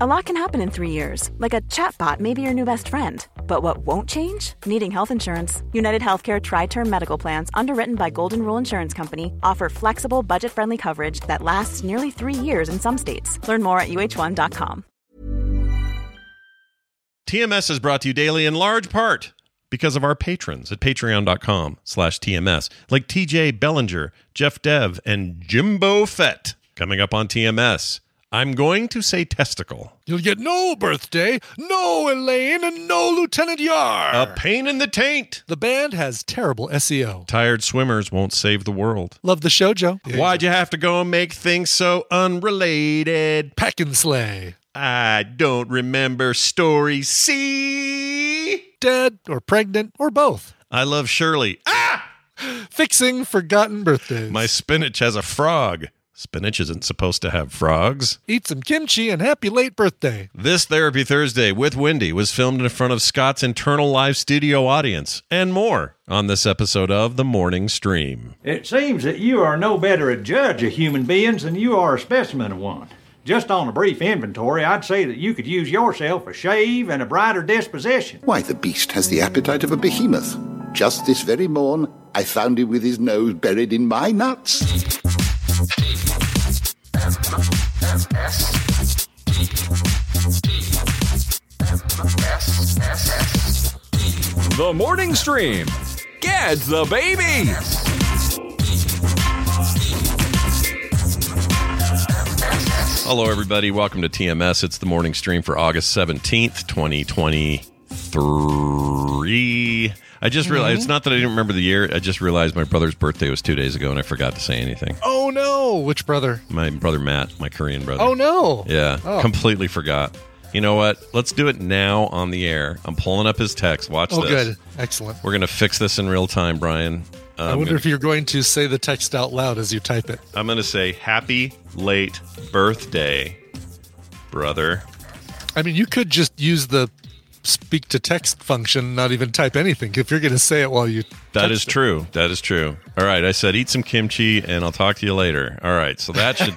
A lot can happen in three years, like a chatbot may be your new best friend. But what won't change? Needing health insurance. United Healthcare Tri Term Medical Plans, underwritten by Golden Rule Insurance Company, offer flexible, budget friendly coverage that lasts nearly three years in some states. Learn more at uh1.com. TMS is brought to you daily in large part because of our patrons at patreon.com slash TMS, like TJ Bellinger, Jeff Dev, and Jimbo Fett coming up on TMS. I'm going to say testicle. You'll get no birthday, no Elaine, and no Lieutenant Yar. A pain in the taint. the band has terrible SEO. Tired swimmers won't save the world. Love the show, Joe. Why'd you have to go and make things so unrelated? Pack and slay. I don't remember story C. Dead or pregnant or both. I love Shirley. Ah! Fixing forgotten birthdays. My spinach has a frog. Spinach isn't supposed to have frogs. Eat some kimchi and happy late birthday. This Therapy Thursday with Wendi was filmed in front of Scott's internal live studio audience and more on this episode of The Morning Stream. It seems that you are no better a judge of human beings than you are a specimen of one. Just on a brief inventory, I'd say that you could use yourself a shave and a brighter disposition. Why, the beast has the appetite of a behemoth. Just this very morn, I found him with his nose buried in my nuts. The morning stream. Get the baby. Hello, everybody. Welcome to TMS. It's the morning stream for August 17th, 2023. I just realized it's not that I didn't remember the year. I just realized my brother's birthday was two days ago and I forgot to say anything. Oh no! Which brother? My brother Matt, my Korean brother. Oh no! Yeah, Oh. completely forgot. You know what? Let's do it now on the air. I'm pulling up his text. Watch Oh, this. good. Excellent. We're going to fix this in real time, Brian. I I'm wonder gonna- if you're going to say the text out loud as you type it. I'm going to say happy late birthday, brother. I mean, you could just use the speak to text function, not even type anything. If you're going to say it while you That is it. true. That is true. All right, I said eat some kimchi and I'll talk to you later. All right, so that should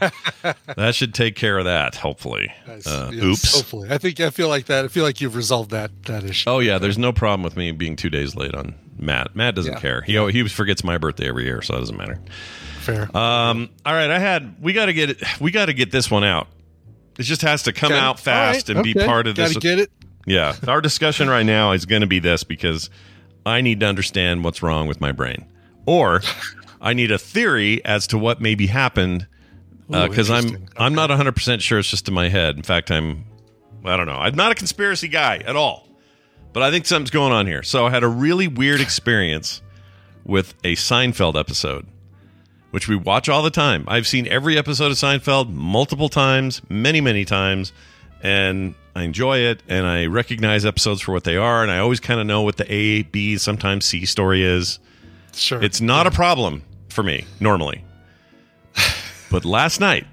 that should take care of that. Hopefully. Nice. Uh, Yes, oops. Hopefully, I think I feel like that. I feel like you've resolved that that issue. Oh yeah, there's no problem with me being two days late on Matt. Matt doesn't Yeah. care. He he forgets my birthday every year, so it doesn't matter. Fair. Um, all right, I had we got to get it. We got to get this one out. It just has to come Okay. out fast right. and be part of this. Gotta get it. Yeah, our discussion right now is going to be this because I need to understand what's wrong with my brain, or I need a theory as to what maybe happened because uh, I'm interesting. I'm not 100 percent sure it's just in my head. In fact, I'm I don't know. I'm not a conspiracy guy at all, but I think something's going on here. So I had a really weird experience with a Seinfeld episode, which we watch all the time. I've seen every episode of Seinfeld multiple times, many many times, and I enjoy it. And I recognize episodes for what they are, and I always kind of know what the A, B, sometimes C story is. Sure. It's not a problem for me normally. But last night,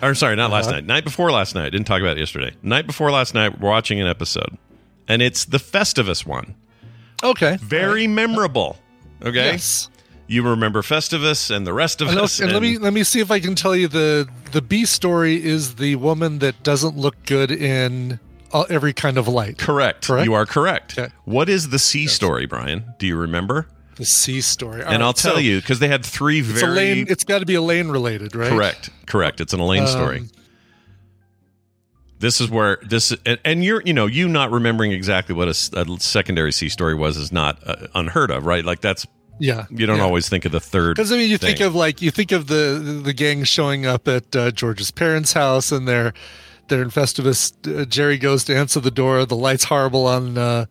or sorry, not last Uh-huh. night, night before last night, didn't talk about it yesterday. Night before last night, we're watching an episode, and it's the Festivus one. okay. Very memorable. Okay. Yes. You remember Festivus and the rest of And, us. and let me let me see if I can tell you the the B story is the woman that doesn't look good in all, every kind of light. correct. Correct? You are correct. Okay. What is the C story, Brian? Do you remember? The C story. All and right, I'll tell so you because they had three It's very Elaine. It's got to be Elaine related, right? Correct. Correct. It's an Elaine Um, story. This is where this and, you're you know you not remembering exactly what a secondary C story was is not uh, unheard of, right? Like that's Yeah. you don't yeah. always think of the third. Because I mean, you think of like you think of the the gang showing up at uh, George's parents' house, and they're they're in Festivus. Uh, Jerry goes to answer the door. The lights horrible on uh,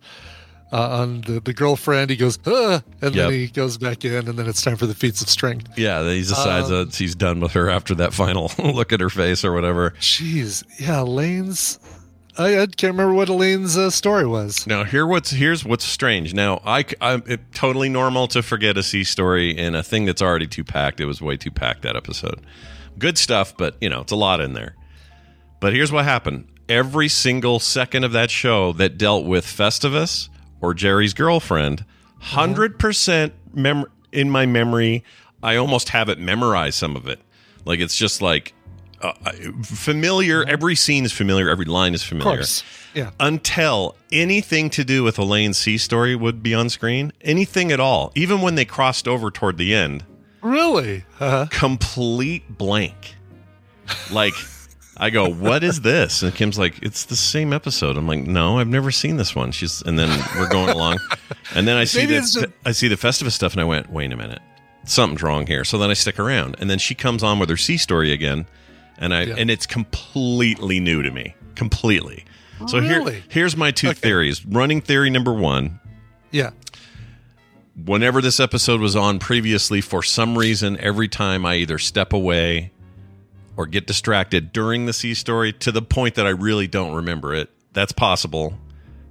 uh, on the, the girlfriend. He goes, uh, and Yep. then he goes back in, and then it's time for the feats of strength. Yeah, he decides Um, that he's done with her after that final look at her face or whatever. Jeez, yeah, Elaine's. I, I can't remember what Elaine's uh, story was. Now, here what's here's what's strange. Now, I am it, totally normal to forget a C story in a thing that's already too packed. It was way too packed that episode. Good stuff, but you know it's a lot in there. But here's what happened: every single second of that show that dealt with Festivus or Jerry's girlfriend, hundred percent mem- in my memory. I almost have it memorized. Some of it, like it's just like uh, familiar. Every scene is familiar. Every line is Of familiar course. Yeah. until anything to do with Elaine's C story would be on screen. Anything at all. Even when they crossed over toward the end, Really? Uh, complete blank. Like, I go, what is this? And Kim's like, it's the same episode. I'm like, no, I've never seen this one. She's, and then we're going along, and then I see Maybe the, I see the Festivus stuff, and I went, wait a minute, something's wrong here. So then I stick around, and then she comes on with her C story again, and I, Yeah. and it's completely new to me, completely. Oh, so Really? here, here's my two Okay. theories. Running theory number one: yeah. whenever this episode was on previously, for some reason, every time I either step away or get distracted during the C story to the point that I really don't remember it, that's possible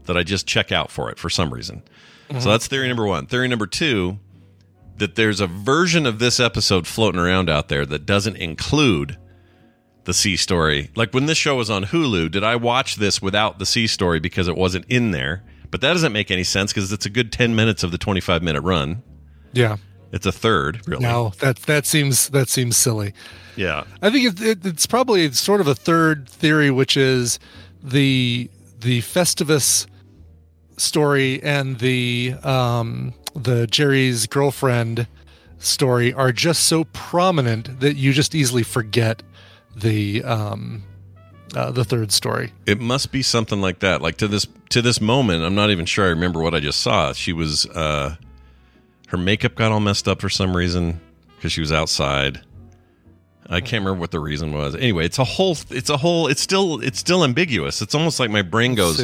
that I just check out for it for some reason. So mm-hmm. that's theory number one. Theory number two that there's a version of this episode floating around out there that doesn't include the C story. Like when this show was on Hulu, did I watch this without the C story because it wasn't in there? But that doesn't make any sense because it's a good 10 minutes of the 25 minute run. Yeah. It's a third, really. No, that that seems that seems silly. Yeah. I think it, it, it's probably sort of a third theory, which is the the Festivus story and the um, the Jerry's girlfriend story are just so prominent that you just easily forget the um, uh, the third story. It must be something like that. Like to this to this moment, I'm not even sure I remember what I just saw. She was uh her makeup got all messed up for some reason because she was outside. I can't remember what the reason was. Anyway, it's a whole it's a whole it's still it's still ambiguous. It's almost like my brain goes,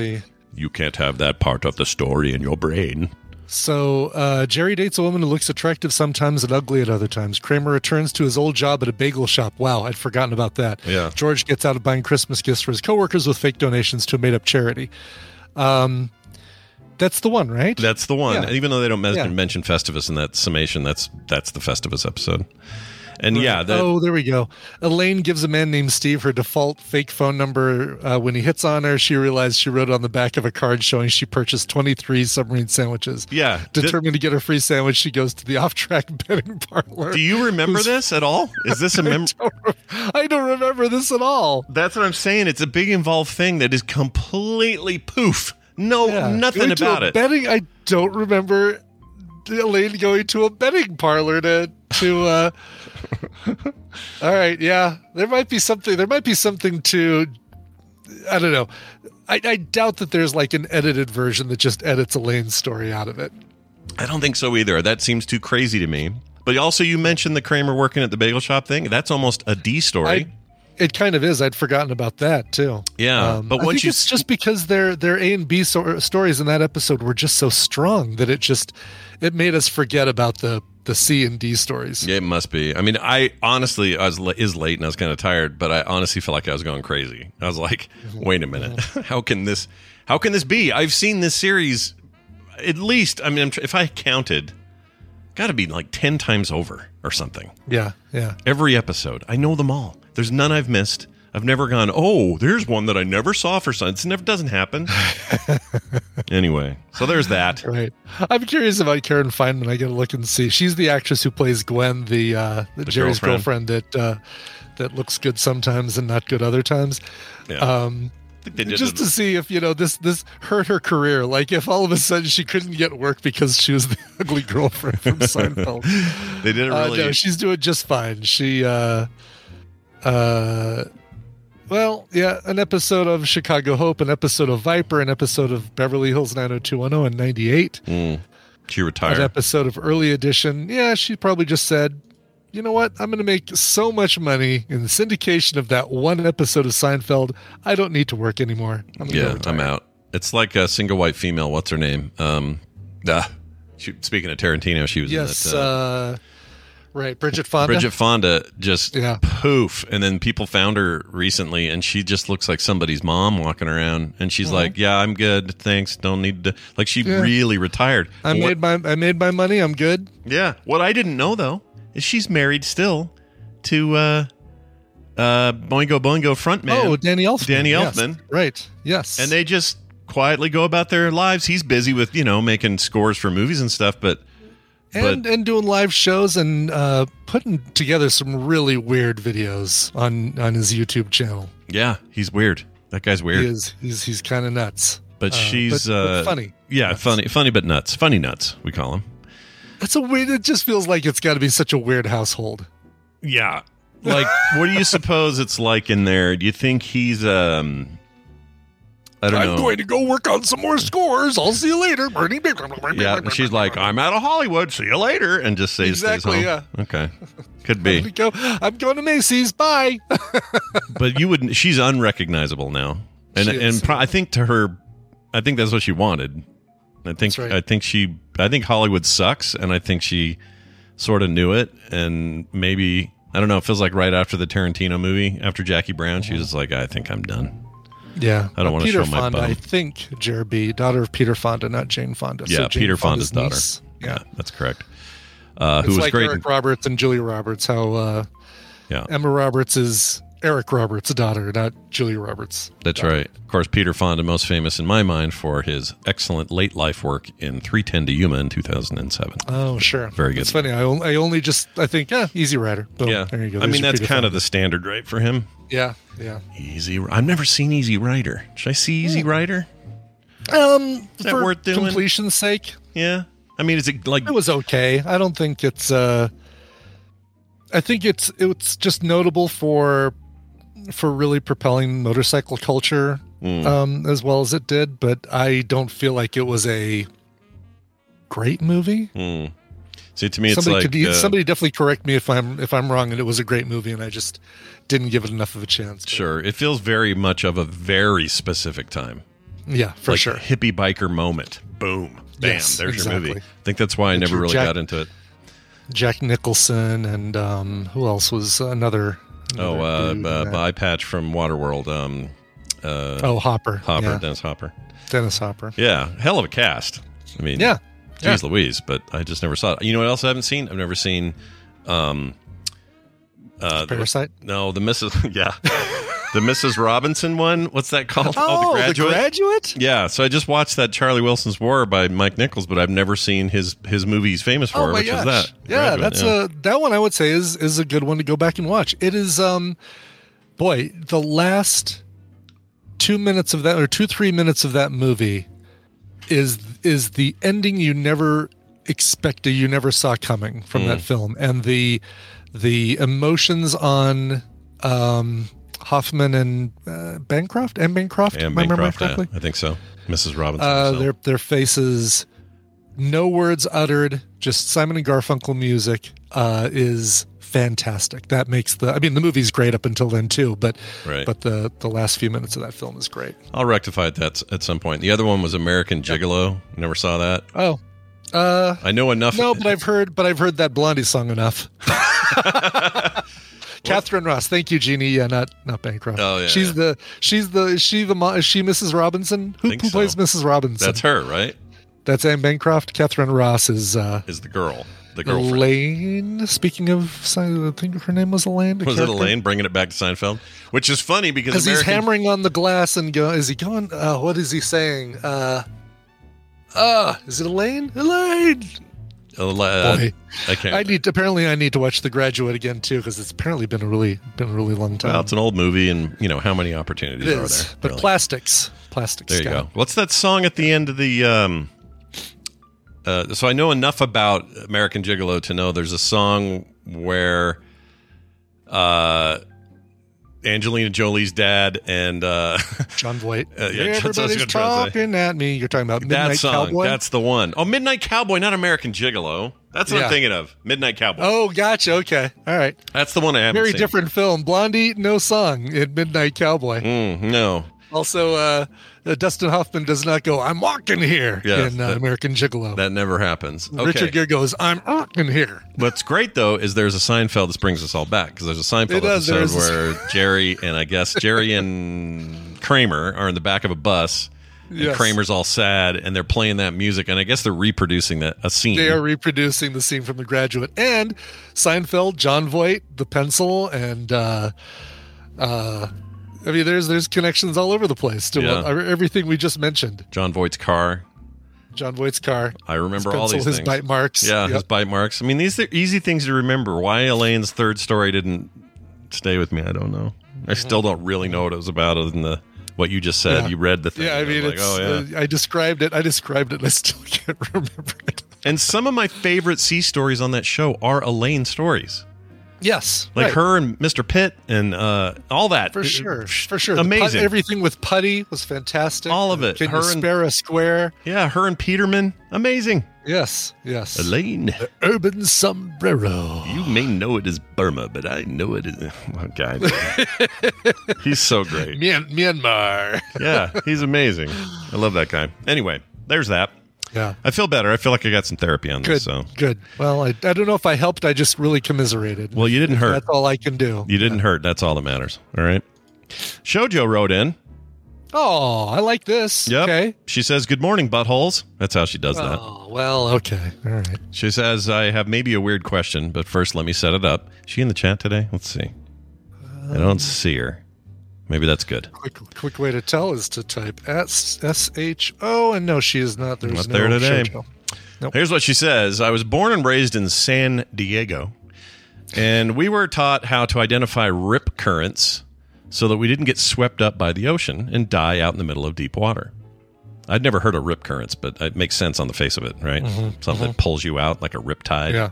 "You can't have that part of the story in your brain." So uh, Jerry dates a woman who looks attractive sometimes and ugly at other times. Kramer returns to his old job at a bagel shop. Wow, I'd forgotten about that. Yeah. George gets out of buying Christmas gifts for his coworkers with fake donations to a made-up charity. Um, that's the one, right? That's the one. Yeah. Even though they don't Yeah. mention Festivus in that summation, that's that's the Festivus episode. And yeah, that, oh, there we go. Elaine gives a man named Steve her default fake phone number. Uh, when he hits on her, she realized she wrote on the back of a card showing she purchased 23 submarine sandwiches. yeah. Th- Determined to get her free sandwich, she goes to the off-track betting parlor. do you remember this at all? Is this a mem- I don't remember this at all. That's what I'm saying. It's a big involved thing that is completely poof. No, Yeah. nothing about a it. Betting. I don't remember Elaine going to a betting parlor to to. uh All right, yeah, there might be something. There might be something to. I don't know. I, I doubt that there's like an edited version that just edits Elaine's story out of it. I don't think so either. That seems too crazy to me. But also, you mentioned the Kramer working at the bagel shop thing. That's almost a D story. I, it kind of is. I'd forgotten about that too. Yeah, um, but I once you it's just because their their A and B so- stories in that episode were just so strong that it just it made us forget about the the C and D stories. It must be. I mean, I honestly, I was is late and I was kind of tired, but I honestly felt like I was going crazy. I was like, wait a minute, how can this, how can this be? I've seen this series at least. I mean, if I counted, got to be like ten times over or something. Yeah, yeah. Every episode, I know them all. There's none I've missed. I've never gone. Oh, there's one that I never saw for some. It never doesn't happen. anyway, so there's that. Right. I'm curious about Karen Fineman. I got to look and see. She's the actress who plays Gwen, the uh, the, Jerry's girlfriend. girlfriend, that uh, that looks good sometimes and not good other times. Yeah. Um, I they did just to see if you know this this hurt her career. Like if all of a sudden she couldn't get work because she was the ugly girlfriend from Seinfeld. they did it Uh, really. no, she's doing just fine. She, uh, uh, well, yeah, an episode of Chicago Hope, an episode of Viper, an episode of Beverly Hills 90210 and 98, Mm. she an episode of Early Edition. Yeah, she probably just said, you know what? I'm going to make so much money in the syndication of that one episode of Seinfeld. I don't need to work anymore. I'm yeah. I'm out. It's like a single white female. What's her name? Um, uh, she, speaking of Tarantino, she was Yes, in that. uh, right. Bridget Fonda. Bridget Fonda just Yeah. poof, and then people found her recently, and she just looks like somebody's mom walking around, and she's like, "Yeah, I'm good, thanks. Don't need to." Like she. Yeah. really retired. I What- made my I made my money. I'm good. yeah. What I didn't know though is she's married still to uh, uh, Oingo Boingo frontman. oh, Danny Elfman. Danny Yes. Elfman. Right. Yes. and they just quietly go about their lives. He's busy with you know making scores for movies and stuff, but and and doing live shows and uh, putting together some really weird videos on on his YouTube channel. yeah, he's weird. That guy's weird. He is he's he's kind of nuts. But Uh, she's but- but uh, funny. Yeah, Nuts. funny, funny but nuts. Funny nuts, we call him. That's a weird. It just feels like it's got to be such a weird household. Yeah. Like, what do you suppose it's like in there? Do you think he's um? I don't know. to go work on some more scores. I'll see you later, Bernie. yeah, and she's like, I'm out of Hollywood. See you later, and just stays Exactly, Stays home. Okay, could be. go. I'm going to Macy's. Bye. but you wouldn't. She's unrecognizable now, and and pro- I think to her, I think that's what she wanted. I think right. I think she I think Hollywood sucks, and I think she sort of knew it, and maybe I don't know. It feels like right after the Tarantino movie, after Jackie Brown, she uh-huh. was like, I think I'm done. Yeah, I don't Uh, wanna Peter show my Fonda. bum. I think Jerby, daughter of Peter Fonda, not Jane Fonda. Yeah, So Jane Peter Fonda's daughter. niece. Yeah, that's correct. Uh, it's who was like great? Eric Roberts and Julia Roberts. How uh, yeah, Emma Roberts is Eric Roberts' daughter, not Julia Roberts. that's right. Of course, Peter Fonda, most famous in my mind for his excellent late life work in 310 to Yuma in 2007. Oh, sure. Very good. It's funny. I only, I only just I think yeah, Easy Rider. Boom. yeah, there you go. I There's mean that's Peter kind of the standard, right, for him. Yeah, yeah. Easy. I've never seen Easy Rider. Should I see Easy Rider? Um, that for worth doing? completion's sake, Yeah. I mean, is it like? it was okay. I don't think it's. uh I think it's it's just notable for for really propelling motorcycle culture Mm. um, as well as it did, but I don't feel like it was a great movie. Mm. See, to me, it's somebody like could uh, somebody definitely correct me if I'm if I'm wrong and it was a great movie and I just didn't give it enough of a chance. But Sure, it feels very much of a very specific time, Yeah, for like sure. hippie biker moment. Boom, bam. Yes, there's your movie. I think that's why I never really Jack- got into it. Jack Nicholson and um, who else was another? Oh, another uh, dude uh, eye patch from Waterworld. Um, uh, oh Hopper, Hopper, yeah. Dennis Hopper. Dennis Hopper. Yeah, hell of a cast. I mean, Yeah, Jeez Louise, but I just never saw it. You know what else I haven't seen? I've never seen um uh the- Parasite. no, the Mrs. yeah. the Mrs. Robinson one. What's that called? Oh, the graduate. Yeah, so I just watched that Charlie Wilson's War by Mike Nichols, but I've never seen his his movie he's famous for, Oh my which gosh! is that. Yeah, Graduate, that's yeah. a that one I would say is is a good one to go back and watch. It is um, boy, the last two minutes of that or two three minutes of that movie is is the ending you never expected, you never saw coming from Mm. that film, and the the emotions on um Hoffman and uh, Bancroft and Bancroft. and Am I remembering Bancroft, yeah. I think so. Mrs. Robinson. Uh, so. their their faces, no words uttered, just Simon and Garfunkel music uh, is fantastic. That makes the. I mean, the movie's great up until then too, but Right. but the the last few minutes of that film is great. I'll rectify that at some point. The other one was American Gigolo. Never saw that. Oh, uh, I know enough. no, but I've heard, but I've heard that Blondie song enough. Katharine Ross, thank you, Jeannie. Yeah, not not Bancroft. Oh, yeah, she's yeah. the she's the is she the is she Mrs. Robinson? Who, who so. plays Mrs. Robinson? That's her, right? That's Anne Bancroft. Katharine Ross is uh, Is the girl, the girlfriend? Elaine. Speaking of, I think her name was Elaine. Was it. Elaine bringing it back to Seinfeld? Which is funny because Because he's hammering on the glass and go. Is he going? Uh, what is he saying? Uh, uh, is it Elaine? Elaine. Uh, Boy, I can't. I need. Apparently, I need to watch The Graduate again too because it's apparently been a really been a really long time. well, it's an old movie, and you know how many opportunities it are there? but really? plastics, plastics. There you Scott. go. What's that song at the end of the? Um, uh, so I know enough about American Gigolo to know there's a song where uh, Angelina Jolie's dad and uh, Jon Voight. Uh, yeah, that's what I was Everybody's gonna try to say. talking at me. You're talking about that Midnight song. Cowboy. That's the one. Oh, Midnight Cowboy, not American Gigolo. That's what Yeah. I'm thinking of. Midnight Cowboy. oh, gotcha. Okay, all right. That's the one I haven't Very seen. different film. Blondie, no song in Midnight Cowboy. Mm, no. Also, uh, uh, Dustin Hoffman does not go, I'm walking here Yeah, in uh, that- American Gigolo. That never happens. Okay. Richard Gere goes, I'm walking here. What's great though is there's a Seinfeld. This brings us all back because there's a Seinfeld does, episode is. where Jerry and I guess Jerry and Kramer are in the back of a bus. And Yes. Kramer's all sad, and they're playing that music, and I guess they're reproducing that a scene. They are reproducing the scene from The Graduate. And Seinfeld, Jon Voight, the pencil, and uh, uh, I mean, there's there's connections all over the place to Yeah. what, everything we just mentioned. Jon Voight's car. Jon Voight's car, I remember his all pencil, these his things. bite marks. Yeah, Yep. his bite marks. I mean, these are easy things to remember. Why Elaine's third story didn't stay with me, I don't know. I still don't really know what it was about other than the what you just said. Yeah. You read the thing. Yeah, I mean, it's, like, oh yeah. uh, I described it. I described it. and I still can't remember it. and some of my favorite C stories on that show are Elaine stories. Yes, like right. her and Mr. Pitt and uh, all that. for sure, for sure. The put- Amazing. everything with Putty was fantastic. All of it. Can Her and- spare a square? yeah, her and Peterman. Amazing. Yes, yes. Elaine, Urban sombrero. you may know it as Burma, but I know it as. Oh, God. he's so great. Myan- Myanmar. Yeah, he's amazing. I love that guy. Anyway, there's that. Yeah. I feel better. I feel like I got some therapy on Good. this. So, Good. Well, I, I don't know if I helped. I just really commiserated. well, you didn't hurt. That's all I can do. You didn't hurt. That's all that matters. All right. Shoujo wrote in. Oh, I like this. Yep. Okay. She says, "Good morning, buttholes." That's how she does that. Oh, well, okay. All right. She says, I have maybe a weird question, but first let me set it up. Is she in the chat today? Let's see. I don't see her. Maybe that's good. Quick, quick way to tell is to type S S H O, and no, she is not. There's Not no there today. Nope. Here's what she says I was born and raised in San Diego, and we were taught how to identify rip currents so that we didn't get swept up by the ocean and die out in the middle of deep water. I'd never heard of rip currents, but it makes sense on the face of it, right? Mm-hmm. Something that mm-hmm. pulls you out like a rip tide, Yeah.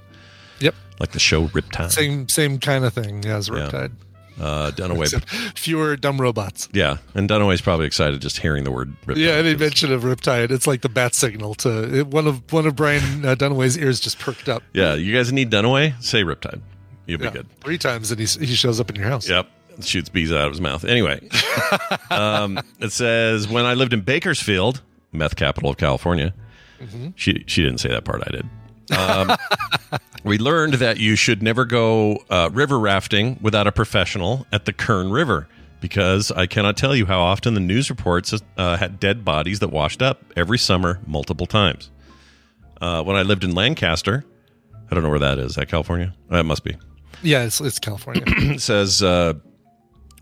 Yep. like the show Riptide. Same same kind of thing as Yeah. Uh, Dunaway Except fewer dumb robots. Yeah, and Dunaway's probably excited just hearing the word. Riptide. Yeah, any mention of Riptide, it's like the bat signal to it, one of one of Brian uh, Dunaway's ears just perked up. Yeah, you guys need Dunaway? Say Riptide. You'll Yeah, be good. three times, and he he shows up in your house. Yep. Shoots bees out of his mouth. Anyway, um, it says when I lived in Bakersfield, meth capital of California. She she didn't say that part. I did. Um, we learned that you should never go uh, river rafting without a professional at the Kern River because I cannot tell you how often the news reports uh, had dead bodies that washed up every summer multiple times. Uh, when I lived in Lancaster, I don't know where that is. Is that California? Uh, it must be. Yeah, it's it's California. It says uh,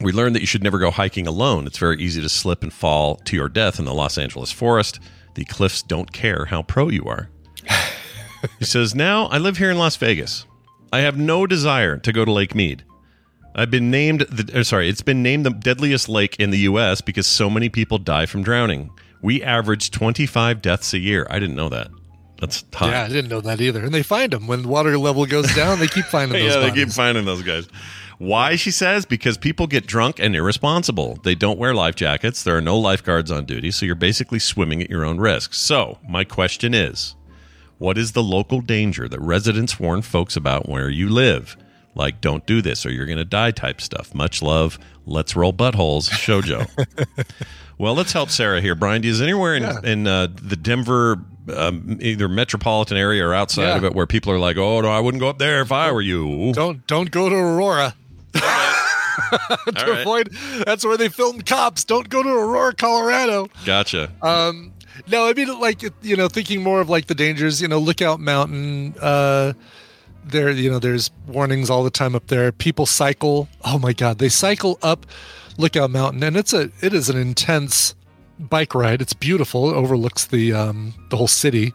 we learned that you should never go hiking alone. It's very easy to slip and fall to your death in the Los Angeles forest. The cliffs don't care how pro you are. He says, Now I live here in Las Vegas. I have no desire to go to Lake Mead. I've been named the uh, sorry, it's been named the deadliest lake in the US because so many people die from drowning. We average 25 deaths a year. I didn't know that. That's high. yeah, I didn't know that either. And they find them when the water level goes down. They keep finding those. yeah, they keep finding those guys. Why, she says, because people get drunk and irresponsible. They don't wear life jackets. There are no lifeguards on duty, so you're basically swimming at your own risk. So, my question is what is the local danger that residents warn folks about where you live? Like, don't do this or you're going to die type stuff. Much love. Let's roll buttholes. Shoujo. well, let's help Sarah here. Brian, is anywhere in, Yeah. in uh, the Denver, um, either metropolitan area or outside Yeah. of it, where people are like, oh, no, I wouldn't go up there if I were you? Don't don't go to Aurora. to right. avoid that's where they filmed cops. Don't go to Aurora, Colorado. Gotcha. Um, no, I mean like you know, thinking more of like the dangers. You know, Lookout Mountain. Uh, there, you know, there's warnings all the time up there. People cycle. Oh my God, they cycle up Lookout Mountain, and it's a it is an intense bike ride. It's beautiful. It overlooks the um, the whole city,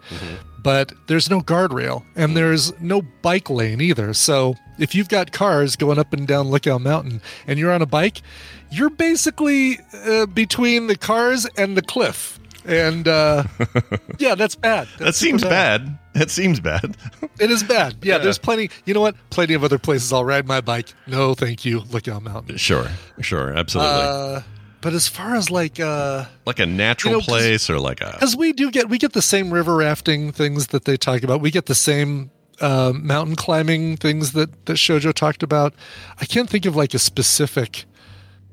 but there's no guardrail and there's no bike lane either. So if you've got cars going up and down Lookout Mountain and you're on a bike, you're basically uh, between the cars and the cliff. And uh, yeah, that's bad. that seems super bad. That seems bad. It is bad. Yeah, Yeah. there's plenty. You know what? Plenty of other places I'll ride my bike. No, thank you. Lookout Mountain. sure, sure, absolutely. Uh, but as far as like, uh, like a natural you know, place or like a. because we do get we get the same river rafting things that they talk about. We get the same uh, mountain climbing things that that Shojo talked about. I can't think of like a specific,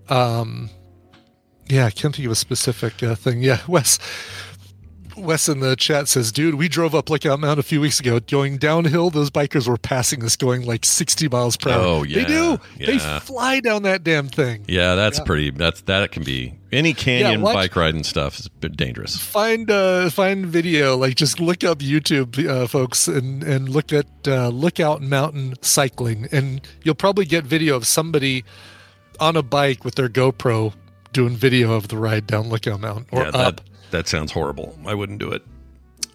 um, Yeah, I can't think of a specific uh, thing. Yeah, Wes. Wes in the chat says, "Dude, we drove up Lookout Mountain a few weeks ago. Going downhill, those bikers were passing us, going like 60 miles per hour. Oh, yeah. they yeah, do. They fly down that damn thing. Yeah, that's pretty. That's that can be any canyon watch- bike riding stuff is a bit dangerous. Find uh, find video. Like just look up YouTube, uh, folks, and and look at uh, Lookout Mountain cycling, and you'll probably get video of somebody on a bike with their GoPro doing video of the ride down Lookout Mountain or yeah, up. that that sounds horrible. I wouldn't do it.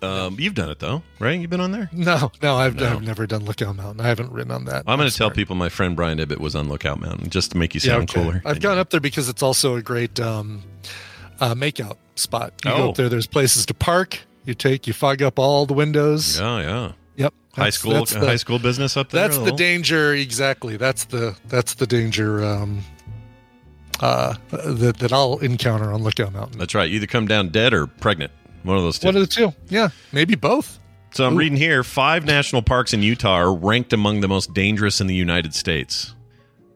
Um, you've done it though, right? You've been on there. No, no, I've, No. I've never done Lookout Mountain. I haven't ridden on that. I'm going to tell people my friend Brian Ibbott was on Lookout Mountain just to make you Yeah, sound okay. cooler. I've gone up there because it's also a great um, uh, makeout spot. You Oh. go up there. There's places to park. You take, you fog up all the windows. Yeah, yeah. Yep. High school, the, high school business up there. That's the danger. Exactly. That's the that's the danger um, uh, that that I'll encounter on Lookout Mountain. That's right. You either come down dead or pregnant. One of those two. One of the two. Yeah, maybe both. So I'm Ooh. reading here: five national parks in Utah are ranked among the most dangerous in the United States.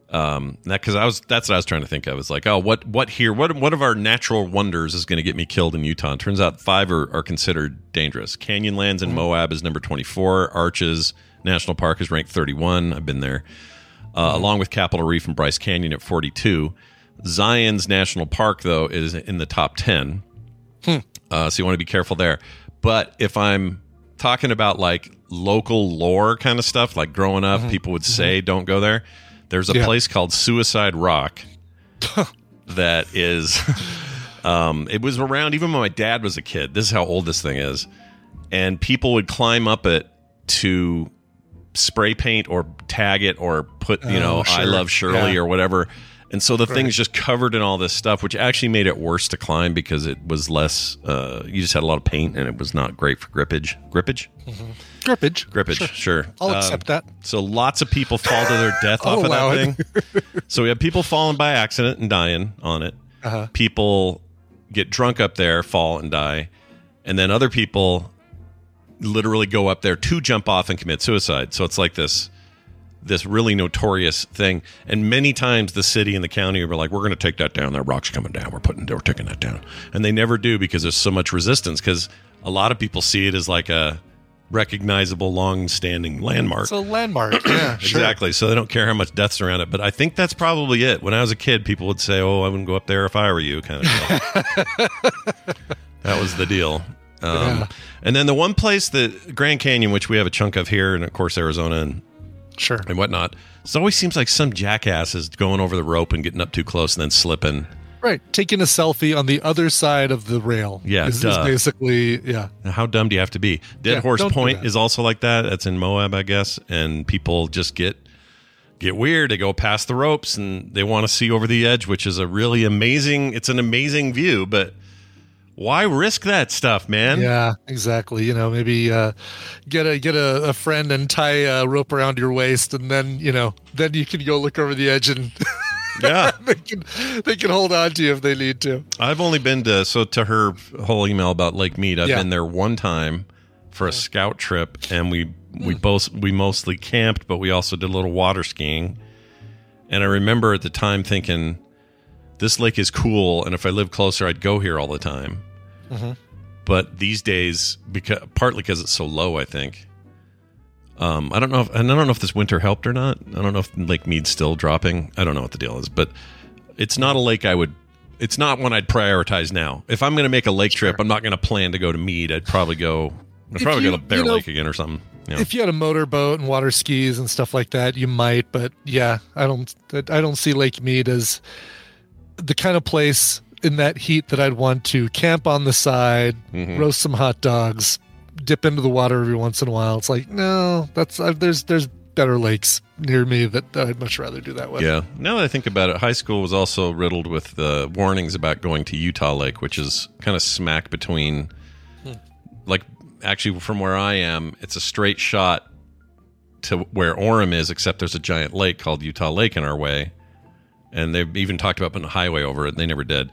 Um, that because I was that's what I was trying to think of. It's like, oh, what what here? What what of our natural wonders is going to get me killed in Utah? And turns out five are, are considered dangerous. Canyonlands in Moab is number 24. Arches National Park is ranked 31. I've been there, uh, along with Capitol Reef and Bryce Canyon at 42. Zion's National Park though is in the top 10. Uh, so you want to be careful there. But if I'm talking about like local lore kind of stuff, like growing up, people would say don't go there. There's a Yeah. place called Suicide Rock that is. Um, it was around even when my dad was a kid. This is how old this thing is, and people would climb up it to spray paint or tag it or put you Oh, know I love Shirley Yeah. or whatever. And so the Right. thing's just covered in all this stuff, which actually made it worse to climb because it was less. Uh, you just had a lot of paint, and it was not great for grippage. Grippage, Grippage. grippage, sure. I'll Um, accept that. So lots of people fall to their death off of that it. thing. so we have people falling by accident and dying on it. Uh-huh. People get drunk up there, fall and die, and then other people literally go up there to jump off and commit suicide. So it's like this this really notorious thing. And many times the city and the county were like, "We're going to take that down. That rock's coming down. We're putting, we're taking that down." And they never do because there's so much resistance. Because a lot of people see it as like a recognizable, long-standing landmark. It's a landmark. Yeah, sure. Exactly. So they don't care how much death's around it. But I think that's probably it. When I was a kid, people would say, "Oh, I wouldn't go up there if I were you," kind of. That was the deal. Um, Yeah. And then the one place that Grand Canyon, which we have a chunk of here, and of course Arizona and, Sure. and whatnot, it always seems like some jackass is going over the rope and getting up too close and then slipping. Right. Taking a selfie on the other side of the rail. Yeah, Is, is basically, yeah. How dumb do you have to be? Dead Yeah, Horse Point is also like that. That's in Moab, I guess, and people just get get weird. They go past the ropes and they want to see over the edge, which is a really amazing. It's an amazing view, but why risk that stuff, man? Yeah, exactly. You know, maybe uh, get a get a, a friend and tie a rope around your waist, and then you know, then you can go look over the edge, and Yeah. they can they can hold on to you if they need to. I've only been to so to her whole email about Lake Mead. I've Yeah. been there one time for a scout trip, and we we both we mostly camped, but we also did a little water skiing. And I remember at the time thinking, this lake is cool, and if I lived closer, I'd go here all the time. But these days, because partly because it's so low, I think. Um, I don't know if and I don't know if this winter helped or not. I don't know if Lake Mead's still dropping. I don't know what the deal is, but it's not a lake I would. It's not one I'd prioritize now. If I'm going to make a lake trip, I'm not going to plan to go to Mead. I'd probably go. I'd probably you- go to Bear you know, Lake again or something. You know. If you had a motorboat and water skis and stuff like that, you might. But yeah, I don't I don't see Lake Mead as the kind of place in that heat that I'd want to camp on the side, Mhm. roast some hot dogs, dip into the water every once in a while. It's like no, that's uh, there's there's better lakes near me that, that I'd much rather do that with. Yeah. Now that I think about it, high school was also riddled with uh, warnings about going to Utah Lake, which is kind of smack between, like, actually from where I am, it's a straight shot to where Orem is, except there's a giant lake called Utah Lake in our way. And they've even talked about putting a highway over it. And they never did.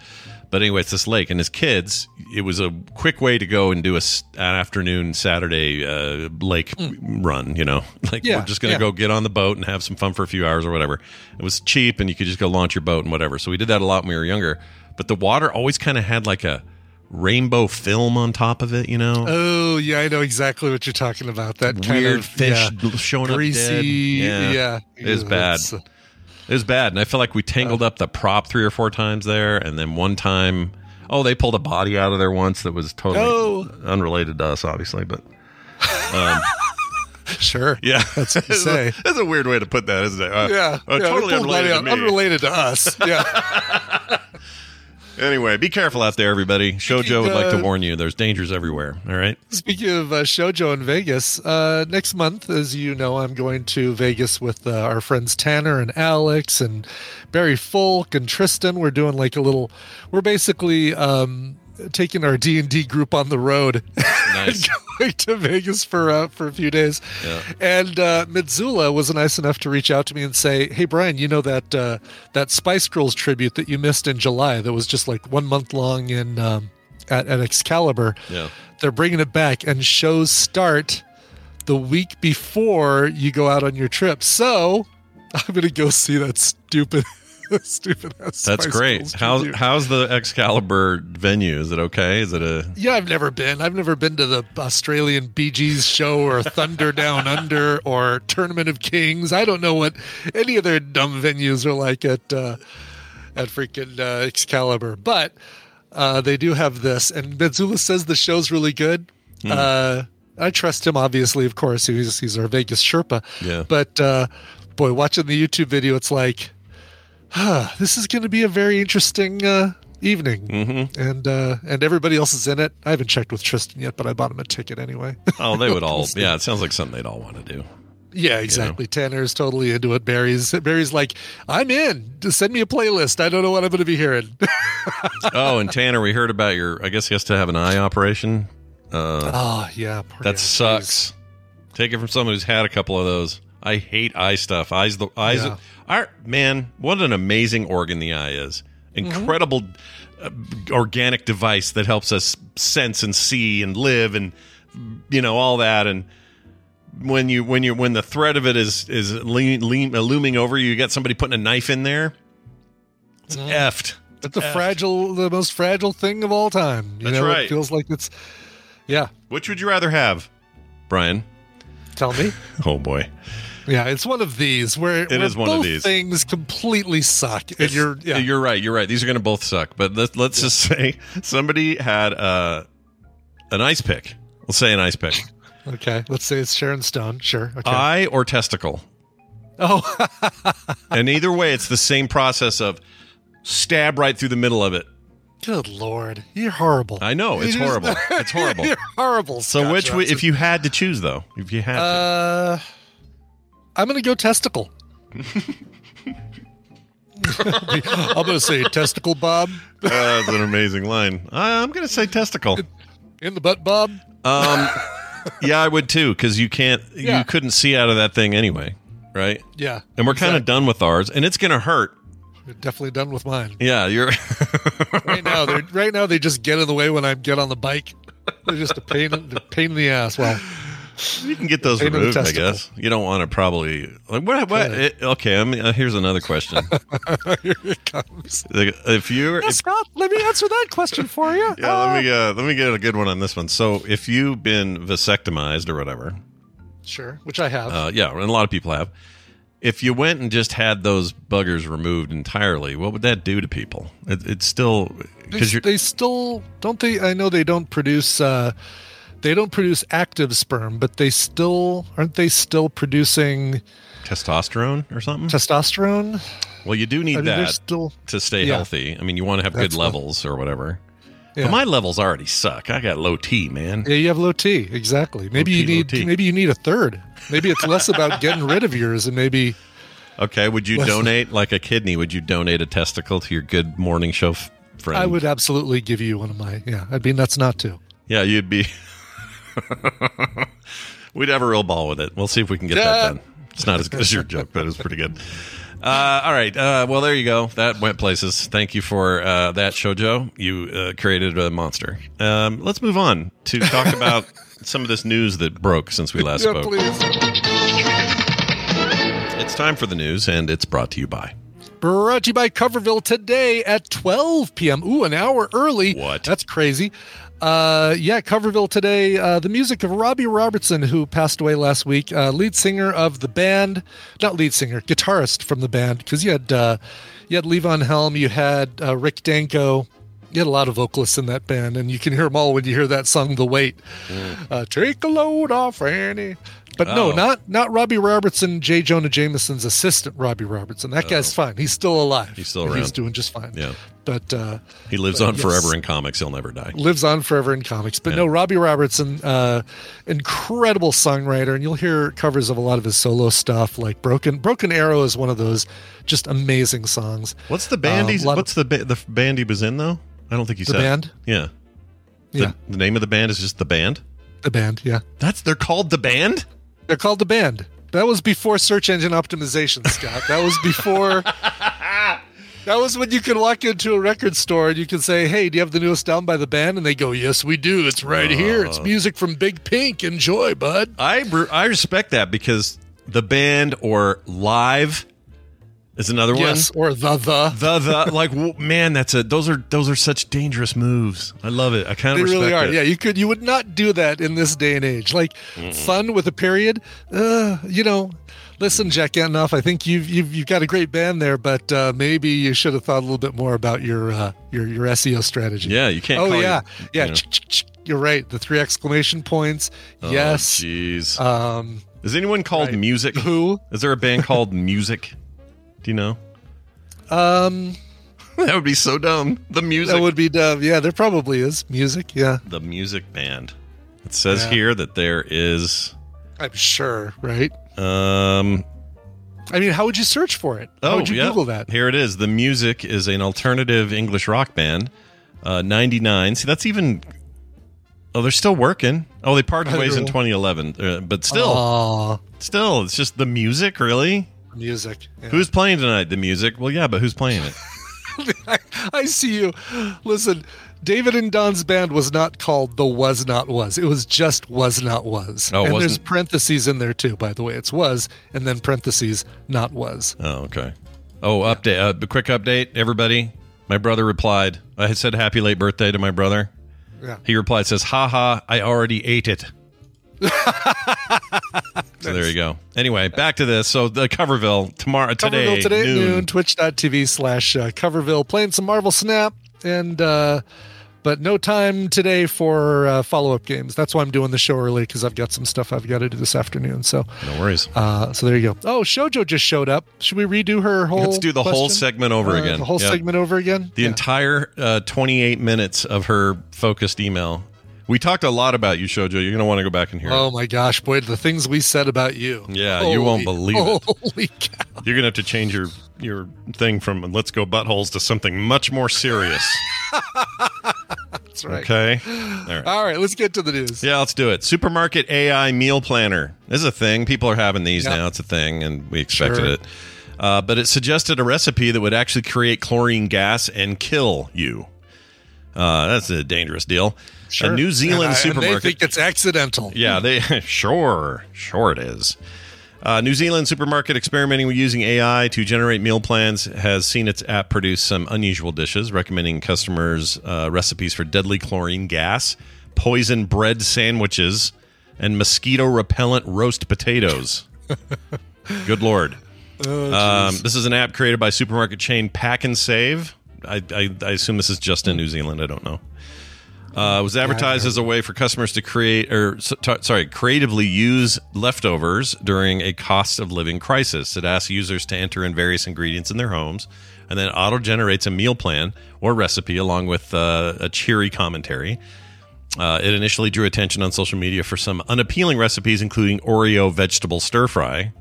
But anyway, it's this lake. And as kids, it was a quick way to go and do a, an afternoon Saturday uh, lake run, you know? Like, Yeah, we're just going to yeah. go get on the boat and have some fun for a few hours or whatever. It was cheap and you could just go launch your boat and whatever. So we did that a lot when we were younger. but the water always kind of had like a rainbow film on top of it. You know, Oh yeah, I know exactly what you're talking about. That kind weird of fish yeah, showing up greasy. dead. Yeah, it was bad. It's, It was bad, and I feel like we tangled up the prop three or four times there, and then one time, oh, they pulled a body out of there once that was totally Oh. unrelated to us, obviously, but Sure. yeah, That's what you a- say. That's a weird way to put that, isn't it? Uh, Yeah. uh, yeah, totally we pulled money unrelated to out- me. unrelated to us. Yeah. Anyway, be careful out there, everybody. Shojo would like to warn you: there's dangers everywhere. All right. Speaking of uh, Shoujo in Vegas, uh, next month, as you know, I'm going to Vegas with uh, our friends Tanner and Alex and Barry Folk and Tristan. We're doing like a little. We're basically um, taking our D and D group on the road. Nice. going to Vegas for uh, for a few days. Yeah. And uh, Mitsula was nice enough to reach out to me and say, "Hey Brian, you know that uh, that Spice Girls tribute that you missed in July that was just like one month long in um, at, at Excalibur. Yeah. They're bringing it back, and shows start the week before you go out on your trip. So I'm gonna go see that stupid." Stupid ass That's great. How's how's the Excalibur venue? Is it okay? Is it a Yeah, I've never been. I've never been to the Australian Bee Gees show or Thunder Down Under or Tournament of Kings. I don't know what any of their dumb venues are like at uh, at freaking uh, Excalibur, but uh, they do have this. And Mitsula says the show's really good. Uh, I trust him, obviously, of course. He's he's our Vegas Sherpa. Yeah. But uh, boy, watching the YouTube video, it's like, ah, this is going to be a very interesting uh, evening, mm-hmm. and uh, and everybody else is in it. I haven't checked with Tristan yet, but I bought him a ticket anyway. Oh, they would all. Yeah, it sounds like something they'd all want to do. yeah, exactly. Tanner's totally into it. Barry's Barry's like, I'm in. Just send me a playlist. I don't know what I'm going to be hearing. Oh, and Tanner, we heard about your. I guess he has to have an eye operation. oh yeah, That sucks. Take it from someone who's had a couple of those. I hate eye stuff. Eyes, the eyes. Yeah. Our man, what an amazing organ the eye is. Incredible uh, organic device that helps us sense and see and live and you know all that. And when you when you when the threat of it is is lean, lean, uh, looming over you, you got somebody putting a knife in there. It's effed. It's the fragile, the most fragile thing of all time. You That's know, right. it feels like it's. Yeah, Which would you rather have, Brian? tell me. Oh boy. Yeah, it's one of these where It where is one of these. things completely suck, and you're yeah. You're right. You're right. These are going to both suck. But let's let's just say somebody had uh, an ice pick. Let's say an ice pick. okay, let's say it's Sharon Stone. Sure. Okay. Eye or testicle. oh, And either way, it's the same process of stab right through the middle of it. good lord, you're horrible. I know it's horrible. It's horrible. you're horrible. So Scott which, Johnson. if you had to choose though, if you had to, Uh, I'm gonna go testicle. I'm gonna say testicle, Bob. Uh, that's an amazing line. I- I'm going to say testicle. In the butt, Bob. Um, yeah, I would too because you can't, Yeah. you couldn't see out of that thing anyway, right? Yeah, And we're kind of done with ours, and it's going to hurt. You're definitely done with mine. Yeah, you're. Right now, they're right now they just get in the way when I get on the bike. They're just a pain, a pain in the ass. Well, You can get those Pain in the removed, I guess. You don't want to probably like what? what it, okay, I mean, uh, here's another question. here it comes. Like, if you, Yeah, if, Scott, let me answer that question for you. yeah, let me uh, let me get a good one on this one. So, if you've been vasectomized or whatever, Sure, which I have. uh, yeah, and a lot of people have. If you went and just had those buggers removed entirely, what would that do to people? It, it's still because you're they still don't they i know they don't produce uh they don't produce active sperm but they still aren't they still producing testosterone or something. testosterone well, you do need I mean, that still to stay yeah. healthy. I mean, you want to have That's good what- levels or whatever. yeah. But my levels already suck. I got low T, man. yeah you have low t exactly maybe you Low T, low need maybe you need a third maybe it's less about getting rid of yours and maybe Okay, would you donate like a kidney? Would you donate a testicle to your good morning show f- friend? i would absolutely give you one of my yeah i'd be nuts not to Yeah, you'd be. We'd have a real ball with it. We'll see if we can get that done. It's not as good as your joke, but it's pretty good. Uh, all right. Uh, well, there you go. That went places. Thank you for uh, that, Shojo. You uh, created a monster. Um, let's move on to talk about some of this news that broke since we last yeah spoke. please It's time for the news, and it's brought to you by. Brought to you by Coverville today at 12 p.m. Ooh, an hour early. What? That's crazy. Uh, yeah, Coverville today. Uh, the music of Robbie Robertson, who passed away last week, uh, lead singer of the band, not lead singer, guitarist from the band, because you had uh, you had Levon Helm, you had uh, Rick Danko, you had a lot of vocalists in that band, and you can hear them all when you hear that song, "The Weight." Uh, Take a load off, Annie. But no, Oh. not not Robbie Robertson, J. Jonah Jameson's assistant, Robbie Robertson. That guy's fine. He's still alive. Oh. He's still around. He's doing just fine. Yeah. But uh, He lives But on yes. forever in comics. He'll never die. lives on forever in comics. But Yeah. no, Robbie Robertson, uh, incredible songwriter, and you'll hear covers of a lot of his solo stuff. Like Broken Broken Arrow is one of those just amazing songs. What's the band? Um, lot of- what's the ba- the band he was in though? I don't think he The said. band? Yeah. The, Yeah, the name of the band is just the band. the band. Yeah, That's they're called the band. They're called the band. That was before search engine optimization, Scott. That was before. That was when you could walk into a record store and you could say, "Hey, do you have the newest album by the band?" And they go, "Yes, we do. It's right here. Uh. It's music from Big Pink. Enjoy, bud." I I respect that because the band or live is another Yes, one. or the the. The the like man, that's a those are those are such dangerous moves. I love it. I kind They of really are. it. Yeah, you could you would not do that in this day and age. Like fun with a period. Uh, you know, listen, Jack Antonoff, I think you've you've you've got a great band there, but uh, maybe you should have thought a little bit more about your uh, your your SEO strategy. Yeah, you can't. Oh yeah, you- yeah. you know. You're right. The three exclamation points. Oh, yes. Jeez. Um, is anyone called right. Music? who? Is there a band called Music? Do you know? Um, that would be so dumb. The music. that would be dumb. Yeah, there probably is music. Yeah, the music band. It says Yeah. here that there is. I'm sure. Right. Um. I mean, how would you search for it? How Oh, would you yeah. Google that? Here it is. The music is an alternative English rock band. Uh, 99. See, that's even. Oh, they're still working. Oh, they parted ways in 2011. Uh, but still, Aw, still, it's just the music, really? Music. Yeah. Who's playing tonight? The music? Well, yeah, but who's playing it? I, I see you. Listen, David and Don's band was not called the Was Not Was. It was just Was Not Was. Oh, and there's wasn't- parentheses in there too, by the way. It's was and then parentheses not was. Oh, okay. Oh, update. Uh, a quick update, everybody. My brother replied. I said happy late birthday to my brother. Yeah. He replied, says, "Ha ha, I already ate it." so there you go. Anyway, back to this. So the Coverville tomorrow, today, Coverville today at noon. noon, twitch.tv slash uh, Coverville, playing some Marvel Snap, and uh, but no time today for uh, follow up games. That's why I'm doing the show early because I've got some stuff I've got to do this afternoon. So, No worries. uh, so there you go. Oh, Shojo just showed up. Should we redo her whole? Let's do the whole segment over Uh, again. The whole segment over again. The Yeah. entire uh, 28 minutes of her focused email. We talked a lot about you, Shoujo. You're going to want to go back and hear Oh it. my gosh, boy, the things we said about you. Yeah, you won't believe it. Holy cow. You're going to have to change your your thing from "Let's go buttholes" to something much more serious. That's right. Okay. All right. All right, let's get to the news. Yeah, let's do it. Supermarket AI meal planner. This is a thing. People are having these Yeah. now. It's a thing, and we expected Sure. it. Uh, but it suggested a recipe that would actually create chlorine gas and kill you. Uh, that's a dangerous deal. Sure. A New Zealand And I- supermarket. And they think it's accidental. Yeah, they sure, sure it is. Uh, New Zealand supermarket experimenting with using AI to generate meal plans has seen its app produce some unusual dishes, recommending customers uh, recipes for deadly chlorine gas, poison bread sandwiches, and mosquito repellent roast potatoes. Good lord. um, this is an app created by supermarket chain PAK'nSAVE. I, I, I assume this is just in New Zealand. I don't know. Uh, it was advertised as a way for customers to create or t- sorry, creatively use leftovers during a cost of living crisis. It asks users to enter in various ingredients in their homes and then auto generates a meal plan or recipe along with uh, a cheery commentary. Uh, it initially drew attention on social media for some unappealing recipes, including Oreo vegetable stir fry.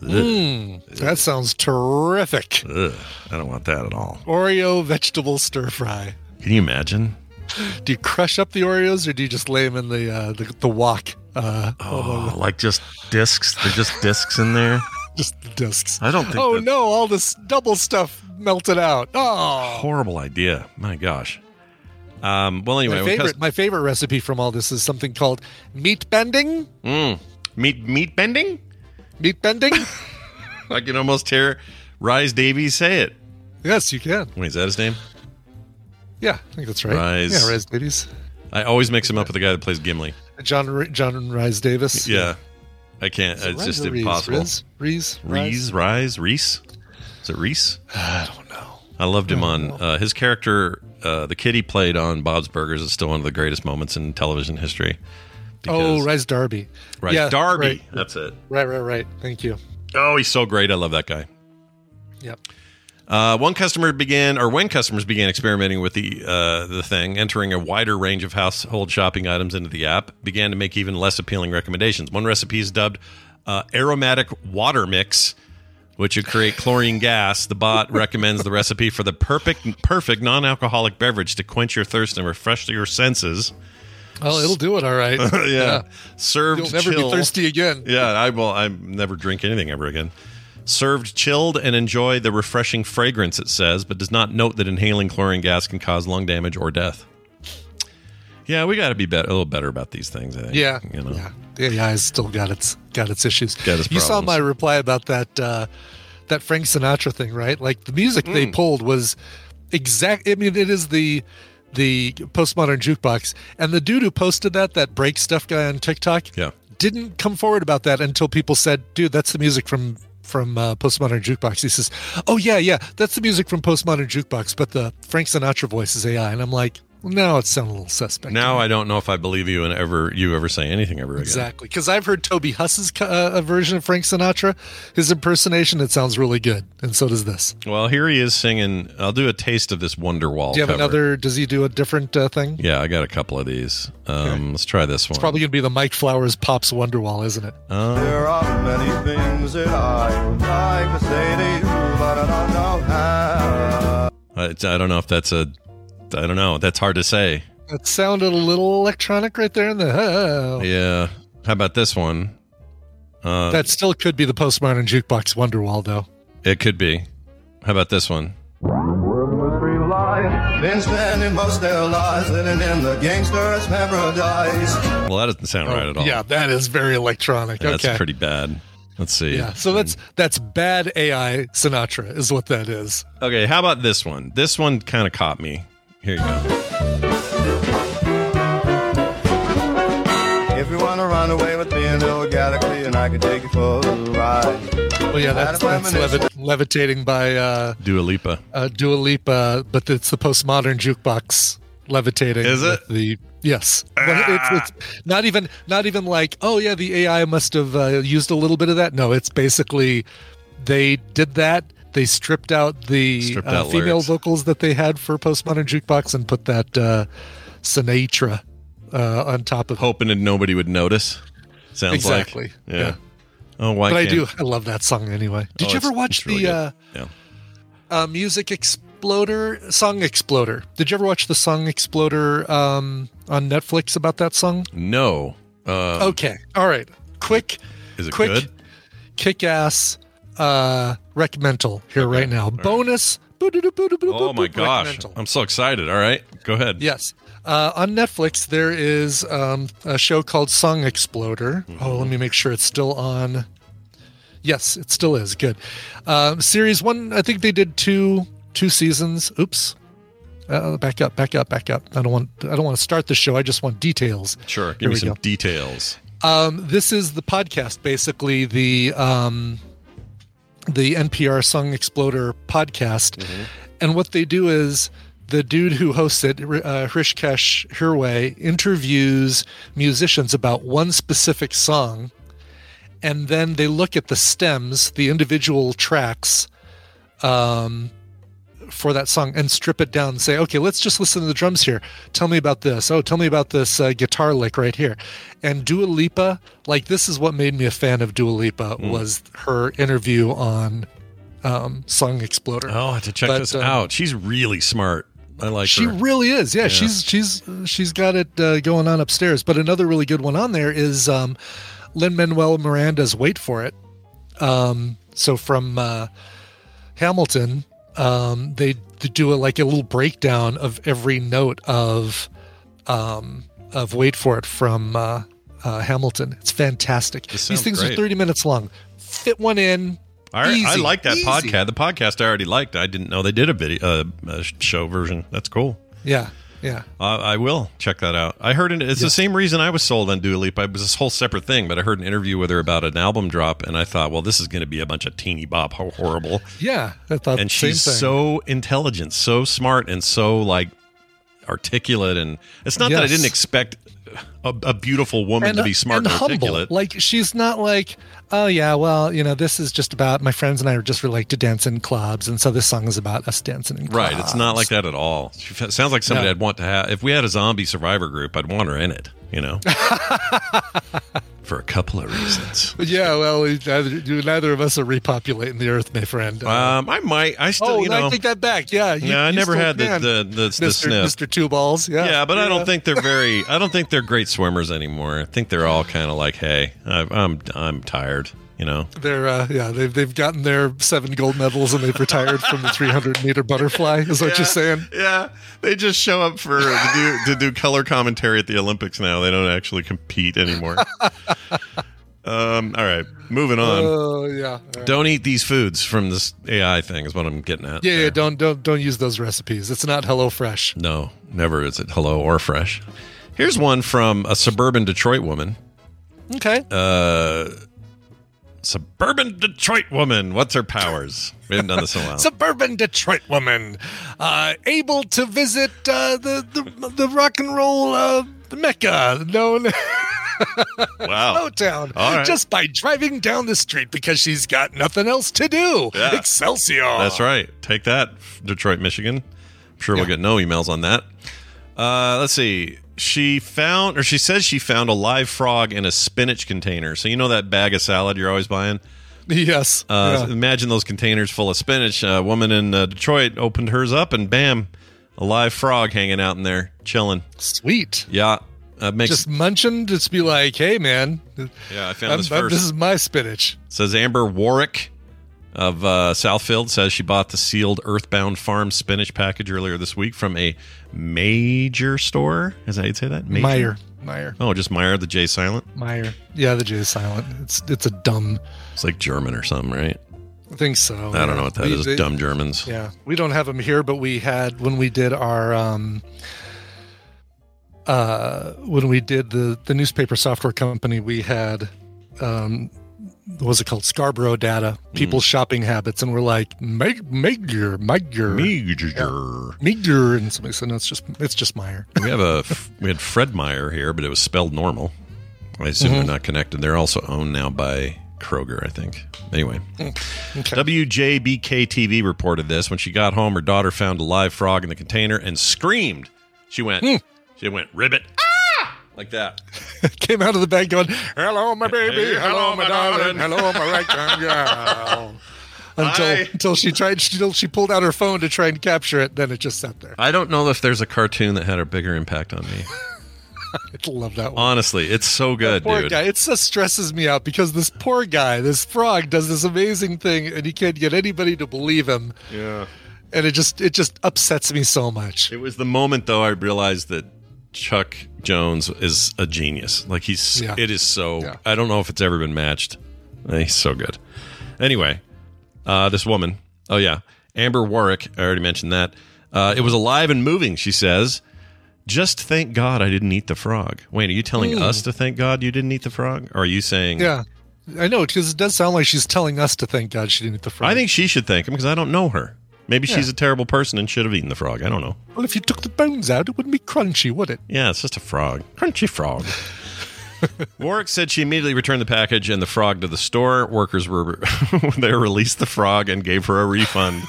That sounds terrific. Ugh, I don't want that at all. Oreo vegetable stir fry. Can you imagine? Do you crush up the Oreos or do you just lay them in the uh, the, the wok? Uh, Oh, like just discs? They're just discs in there? just the discs. I don't think Oh no! All this double stuff melted out. Oh, horrible idea. My gosh. Um, well, anyway, my favorite cus- my favorite recipe from all this is something called meat bending. Mm. meat meat bending. Meat bending. I can almost hear Rhys Davies, say it. Yes, you can. Wait, is that his name? Yeah, I think that's right. Rise. Yeah, Rhys Davies. I always mix him up with the guy that plays Gimli. John John Rhys-Davies. Yeah. I can't. It's Rise just Reese? impossible. Riz? Reese? Reese, Rise, Reese. Is it Reese? I don't know. I loved him on uh, his character. Uh, the kid he played on Bob's Burgers is still one of the greatest moments in television history. Oh, Rhys Darby. right, Yeah, Darby. Right, That's it. right, right, right. Thank you. Oh, he's so great. I love that guy. Yep. Uh, one customer began, or when customers began experimenting with the uh, the thing, entering a wider range of household shopping items into the app, began to make even less appealing recommendations. One recipe is dubbed uh, aromatic water mix, which would create chlorine gas. The bot recommends the recipe for the perfect perfect non alcoholic beverage to quench your thirst and refresh your senses. Oh, it'll do it all right. yeah. served You'll never chill. be thirsty again. Yeah, I will. I never drink anything ever again. Served chilled and enjoy the refreshing fragrance, it says, but does not note that inhaling chlorine gas can cause lung damage or death. Yeah, we got to be bet- a little better about these things. I think. Yeah. you know. Yeah. The AI's still got its got its issues. Got its you saw my reply about that uh, that Frank Sinatra thing, right? Like the music Hmm. they pulled was exact. I mean, it is the the postmodern jukebox, and the dude who posted that, that break stuff guy on TikTok, Yeah. didn't come forward about that until people said, "Dude, that's the music from." From uh, Postmodern Jukebox, he says, "Oh yeah, yeah, that's the music from Postmodern Jukebox, but the Frank Sinatra voice is AI." And I'm like, well, "Now it sounds a little suspect." Now. I don't know if I believe you and ever you ever say anything ever again. Exactly, because I've heard Toby Huss's uh, version of Frank Sinatra, his impersonation. It sounds really good, and so does this. Well, here he is singing. I'll do a taste of this Wonderwall. Do you have cover. another? Does he do a different uh, thing? Yeah, I got a couple of these. Um, Let's try this one. It's probably going to be the Mike Flowers Pops Wonderwall, isn't it? There are many things that I would like to say to you, but I don't know how. I, I don't know if that's a. I don't know. That's hard to say. It sounded a little electronic right there in the. oh. Yeah. How about this one? Uh, That still could be the Postmodern Jukebox Wonderwall, though. it could be. How about this one? World with free life, been spending most their lives living in the gangster's paradise. Well, that doesn't sound right at all. Oh, Yeah, that is very electronic. That's okay. pretty bad. Let's see. Yeah, so that's that's bad AI Sinatra is what that is. Okay. How about this one? This one kind of caught me. Here you go. If you wanna run away with me into a galaxy, and I can take you for a ride. Well, yeah, that's, that's levi- levitating by uh, Dua Lipa. uh, Dua Lipa, but it's the postmodern jukebox levitating. Is it? The yes, But it's, it's not even not even like oh yeah, the AI must have uh, used a little bit of that. No, it's basically they did that. They stripped out the Stripped uh, female lyrics. vocals that they had for postmodern jukebox and put that uh, Sinatra uh, on top of. Hoping that nobody would notice. Sounds Exactly. like. Yeah. Yeah. Oh, why But I can't- do. I love that song anyway. Did Oh, you ever watch really the? Uh, yeah. uh, Music Exploder, Song Exploder. Did you ever watch the Song Exploder um, on Netflix about that song? No. Uh, Okay, all right. Quick, Is it quick, good? kick-ass uh, recommendal here right now. Bonus. Oh my gosh. I'm so excited. All right. Go ahead. Yes. Uh, on Netflix, there is um, a show called Song Exploder. Mm-hmm. Oh, let me make sure it's still on. Yes, it still is. Good. Um, series one, I think they did two two seasons. Oops. Uh, back up, back up, back up. I don't want. I don't want to start the show. I just want details. Sure. Here Give me some go. details. Um, this is the podcast, basically the um, the NPR Song Exploder podcast, and what they do is the dude who hosts it, uh, Hrishikesh Hirway, interviews musicians about one specific song, and then they look at the stems, the individual tracks, um, for that song and strip it down and say, okay, let's just listen to the drums here. Tell me about this. Oh, tell me about this uh, guitar lick right here. And Dua Lipa, like this is what made me a fan of Dua Lipa was her interview on um, Song Exploder. Oh, I have to check But, this um, out. She's really smart. I like she her. really is. Yeah, she's she's she's got it uh, going on upstairs. But another really good one on there is um, Lin Manuel Miranda's "Wait for It." Um, so from uh, Hamilton, um, they, do a, like a little breakdown of every note of um, of "Wait for It" from uh, uh, Hamilton. It's fantastic. These things great. are thirty minutes long. Fit one in. I, I like that easy. podcast. The podcast I already liked. I didn't know they did a video, uh, a show version. That's cool. Yeah, yeah. Uh, I will check that out. I heard it. It's the same reason I was sold on Dua Lipa. It was this whole separate thing, but I heard an interview with her about an album drop, and I thought, well, this is going to be a bunch of teeny bop ho- horrible. Yeah, I thought and the same she's thing. so intelligent, so smart, and so like articulate. And it's not that I didn't expect a, a beautiful woman to be uh, smart and, humble. articulate. Like she's not like, oh yeah, well, you know, this is just about my friends and I are just really like to dance in clubs, and so this song is about us dancing in clubs. Right. It's not like that at all. She sounds like somebody No. I'd want to have. If we had a zombie survivor group, I'd want her in it, you know? For a couple of reasons. Yeah, well, we neither, neither of us are repopulating the earth, my friend. Uh, Um, I might. I still, oh, you know. I take that back. Yeah, you- yeah, I never had the, can. the, the, the Mr. sniff. Mr. Two Balls. Yeah, Yeah, but I don't think they're very. I don't think they're great swimmers anymore. I think they're all kind of like, hey, I, I'm I'm tired. You know. they're uh, yeah they've they've gotten their seven gold medals and they've retired from the 300 meter butterfly. Is what you're saying? Yeah, they just show up for to do, to do color commentary at the Olympics now. They don't actually compete anymore. um. All right, moving on. Oh yeah. Right. don't eat these foods from this AI thing. Is what I'm getting at. Yeah, yeah. Don't don't don't use those recipes. It's not Hello Fresh. No, never is it hello or fresh. Here's one from a suburban Detroit woman. Okay. Uh, suburban Detroit woman. What's her powers? We haven't done this in a while. Suburban Detroit woman, uh, able to visit uh, the, the the rock and roll uh, mecca known wow. Motown right. just by driving down the street because she's got nothing else to do. Yeah. Excelsior. That's right. Take that, Detroit, Michigan. I'm sure we'll get no emails on that. Uh, let's see. She found, or she says she found a live frog in a spinach container. So you know that bag of salad you're always buying. Yes. Uh, Yeah. Imagine those containers full of spinach. A woman in uh, Detroit opened hers up, and bam, a live frog hanging out in there, chilling. Sweet. Yeah, uh, makes. Just munching, just be like, hey, man, yeah, I found I'm- this I'm- first. this is my spinach. Says Amber Warwick of uh, Southfield says she bought the sealed Earthbound Farm spinach package earlier this week from a major store. Is that how you'd say that? Major? Meijer. Meijer. Oh, just Meijer, the J silent. Meijer. Yeah, the J is silent. It's it's a dumb. It's like German or something, right? I think so. I don't know what that is. they- Dumb Germans. Yeah, we don't have them here, but we had when we did our um, uh, when we did the the newspaper software company, we had um, what was it called Scarborough data, people's shopping habits, and we're like make Major, Major, Major. Major, and somebody said no, it's just it's just Meijer. We have a we had Fred Meyer here, but it was spelled normal. I assume Mm-hmm. they're not connected. They're also owned now by Kroger, I think. Anyway, Okay. WJBK TV reported this. When she got home, her daughter found a live frog in the container and screamed. She went, Hmm. she went, ribbit, ah! Like that. Came out of the bag going, "Hello, my baby, Hey, hello, my darling, hello, my right hand girl." Until I- until she tried, until she pulled out her phone to try and capture it. Then it just sat there. I don't know if there's a cartoon that had a bigger impact on me. I love that one. Honestly, it's so good, poor dude. guy. It just stresses me out because this poor guy, this frog, does this amazing thing, and he can't get anybody to believe him. Yeah. And it just it just upsets me so much. It was the moment though I realized that Chuck Jones is a genius. Like he's Yeah. it is so Yeah. I don't know if it's ever been matched. Eh, He's so good. Anyway, uh, this woman, oh yeah, Amber Warwick. I already mentioned that. Uh, it was alive and moving. She says, "Just thank God I didn't eat the frog." Wait, are you telling us to thank God you didn't eat the frog? Or are you saying? Yeah, I know because it does sound like she's telling us to thank God she didn't eat the frog. I think she should thank him because I don't know her. Maybe she's a terrible person and should have eaten the frog. I don't know. well, if you took the bones out, it wouldn't be crunchy, would it? Yeah, it's just a frog. Crunchy frog. Warwick said she immediately returned the package and the frog to the store. Workers were there, released the frog, and gave her a refund.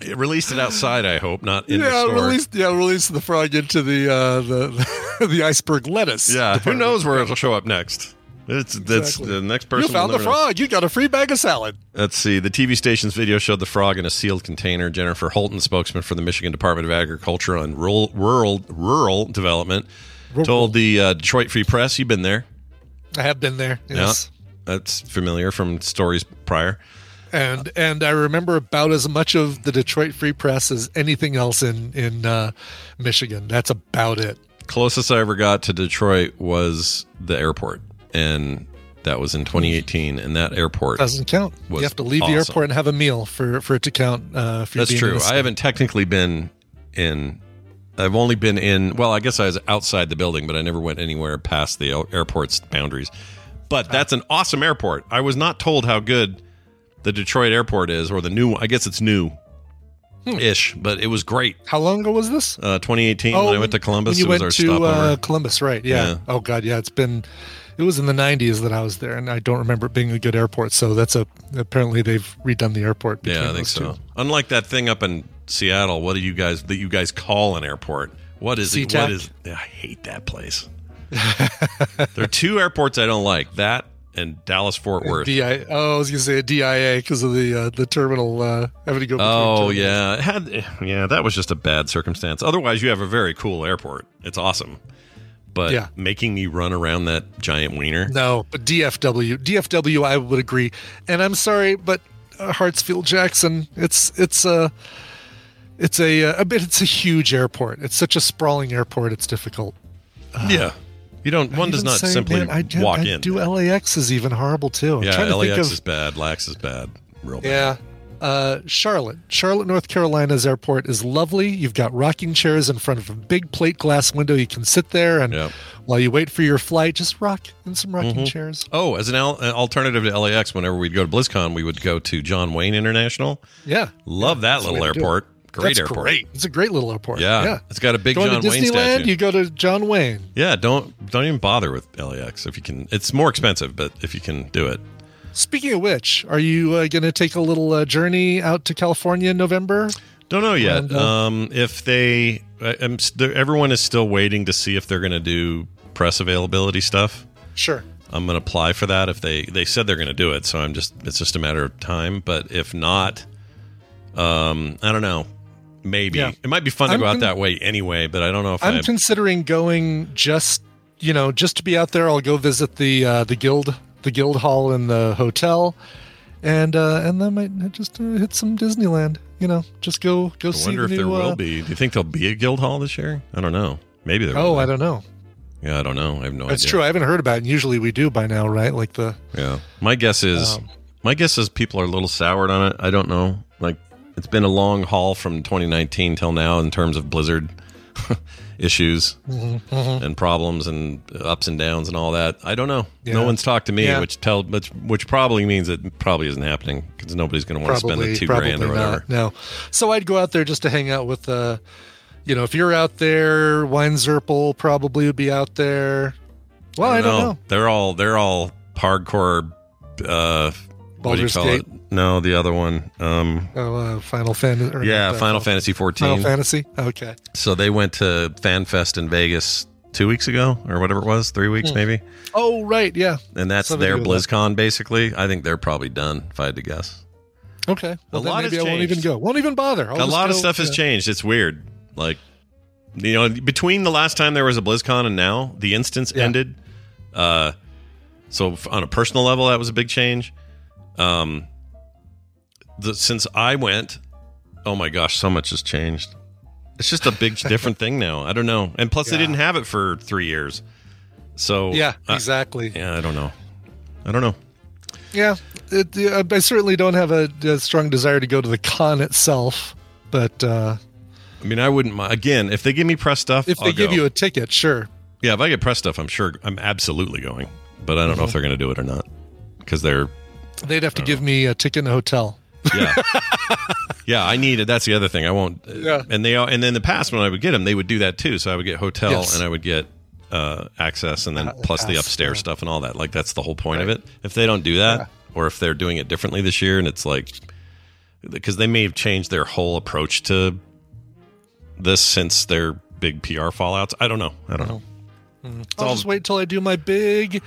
it released it outside, I hope, not in the yeah, store. release yeah, released the frog into the uh, the the iceberg lettuce. yeah, who knows where it'll show up next? It's that's Exactly. the next person. You found the never know. frog. You got a free bag of salad. Let's see. The TV station's video showed the frog in a sealed container. Jennifer Holton, spokesman for the Michigan Department of Agriculture and Rural Rural, Rural Development, told the uh, Detroit Free Press, "You've been there." I have been there. Yes. Yeah, that's familiar from stories prior. and and I remember about as much of the Detroit Free Press as anything else in in uh, Michigan. That's about it. Closest I ever got to Detroit was the airport, and That was in 2018, and that airport Doesn't count. You have to leave awesome. the airport and have a meal for for it to count. Uh, That's true. I haven't technically been in. I've only been in. Well, I guess I was outside the building, but I never went anywhere past the airport's boundaries. But Ah. that's an awesome airport. I was not told how good the Detroit airport is, or the new. I guess it's new, Hmm. ish, but it was great. How long ago was this? Uh, 2018 when I went to Columbus. Oh, When you it was went our to uh, Columbus, right? Yeah. Yeah. Oh God, yeah. It's been. It was in the '90s that I was there, and I don't remember it being a good airport. So that's a. Apparently, they've redone the airport. yeah, I think so. two. Unlike that thing up in Seattle, what do you guys that you guys call an airport? What is it? What is? I hate that place. there are two airports I don't like. That and Dallas Fort Worth. DI. Oh, I was gonna say DIA because of the uh, the terminal uh, having to go. between Oh yeah, it had yeah. That was just a bad circumstance. Otherwise, you have a very cool airport. It's awesome, but Yeah. making me run around that giant wiener. No, but DFW, DFW, I would agree. And I'm sorry, but uh, Hartsfield Jackson, it's it's a it's a a bit it's a huge airport. It's such a sprawling airport. It's difficult. yeah, you don't. One does not say, simply man, I do, walk I in. Do LAX is even horrible too. I'm yeah, trying to LAX think of, is bad. Lax is bad. Real bad. Yeah. Uh, Charlotte, Charlotte, North Carolina's airport is lovely. You've got rocking chairs in front of a big plate glass window. You can sit there and Yep. while you wait for your flight, just rock in some rocking Mm-hmm. chairs. Oh, as an, al- an alternative to LAX, whenever we'd go to BlizzCon, we would go to John Wayne International. Yeah, Love that little airport. Great That's airport. Great. It's a great little airport. Yeah. yeah. it's got a big Going John to Wayne Disneyland, statue. you go to John Wayne. yeah, don't don't even bother with LAX if you can. It's more expensive, but if you can do it. Speaking of which, are you uh, going to take a little uh, journey out to California in November? Don't know yet. And, uh, um, if they, I, everyone is still waiting to see if they're going to do press availability stuff. Sure. I'm going to apply for that if they they said they're going to do it. So I'm just it's just a matter of time. But if not, um, I don't know. Maybe Yeah. it might be fun to I'm go out con- that way anyway. But I don't know if I'm I. considering going just you know just to be out there. I'll go visit the uh, the guild the guild hall in the hotel, and uh, and then might just uh, hit some Disneyland. You know, just go go I see wonder the if there new, will uh, be. Do you think there'll be a guild hall this year? I don't know. Maybe there. Oh, will be. I don't know. Yeah, I don't know. I have no That's idea. true. I haven't heard about it. And usually we do by now, right? Like the Yeah. My guess is Um, my guess is people are a little soured on it. I don't know. Like it's been a long haul from 2019 till now in terms of Blizzard issues Mm-hmm, and problems and ups and downs and all that. I don't know. Yeah. No one's talked to me, Yeah. which tell which which probably means it probably isn't happening because nobody's going to want to spend the two grand or whatever. not. No. So I'd go out there just to hang out with uh you know, if you're out there, Wine Zerpel probably would be out there. Well, I don't know. They're all they're all hardcore. Uh, what do you Baldur's call Gate? it? No, the other one. Um, Oh, uh, Final Fantasy. yeah, not that, Final Fantasy 14. Final Fantasy. Okay. So they went to FanFest in Vegas two weeks ago, or whatever it was, three Hmm. weeks maybe, Oh, right. Yeah. and that's Something their do with that. BlizzCon basically. I think they're probably done, if I had to guess. Okay. Well, A then lot maybe has I won't even go. Won't even bother. I'll a just lot of go, stuff has changed. It's weird. Like, you know, between the last time there was a BlizzCon and now, the instance Yeah. ended. Uh, so on a personal level, that was a big change. Um, the, since I went, oh my gosh, so much has changed. It's just a big different thing now. I don't know, and plus they didn't have it for three years. So Yeah, uh, exactly. yeah, I don't know. I don't know. Yeah, it, I certainly don't have a, a strong desire to go to the con itself, but uh, I mean, I wouldn't mind. Again, if they give me press stuff, if they I'll give go. you a ticket, sure. Yeah, if I get press stuff, I'm sure I'm absolutely going. But I don't know if they're going to do it or not because they're They'd have to give me a ticket in a hotel. yeah yeah. I need it. That's the other thing. I won't. Yeah. And they and then in the past when I would get them, they would do that too. So I would get hotel Yes. and I would get uh, access and then Uh, plus the upstairs yeah. stuff and all that. Like that's the whole point of it. If they don't do that, or if they're doing it differently this year, and it's like because they may have changed their whole approach to this since their big PR fallouts. I don't know. I don't know. I'll all- just wait till I do my big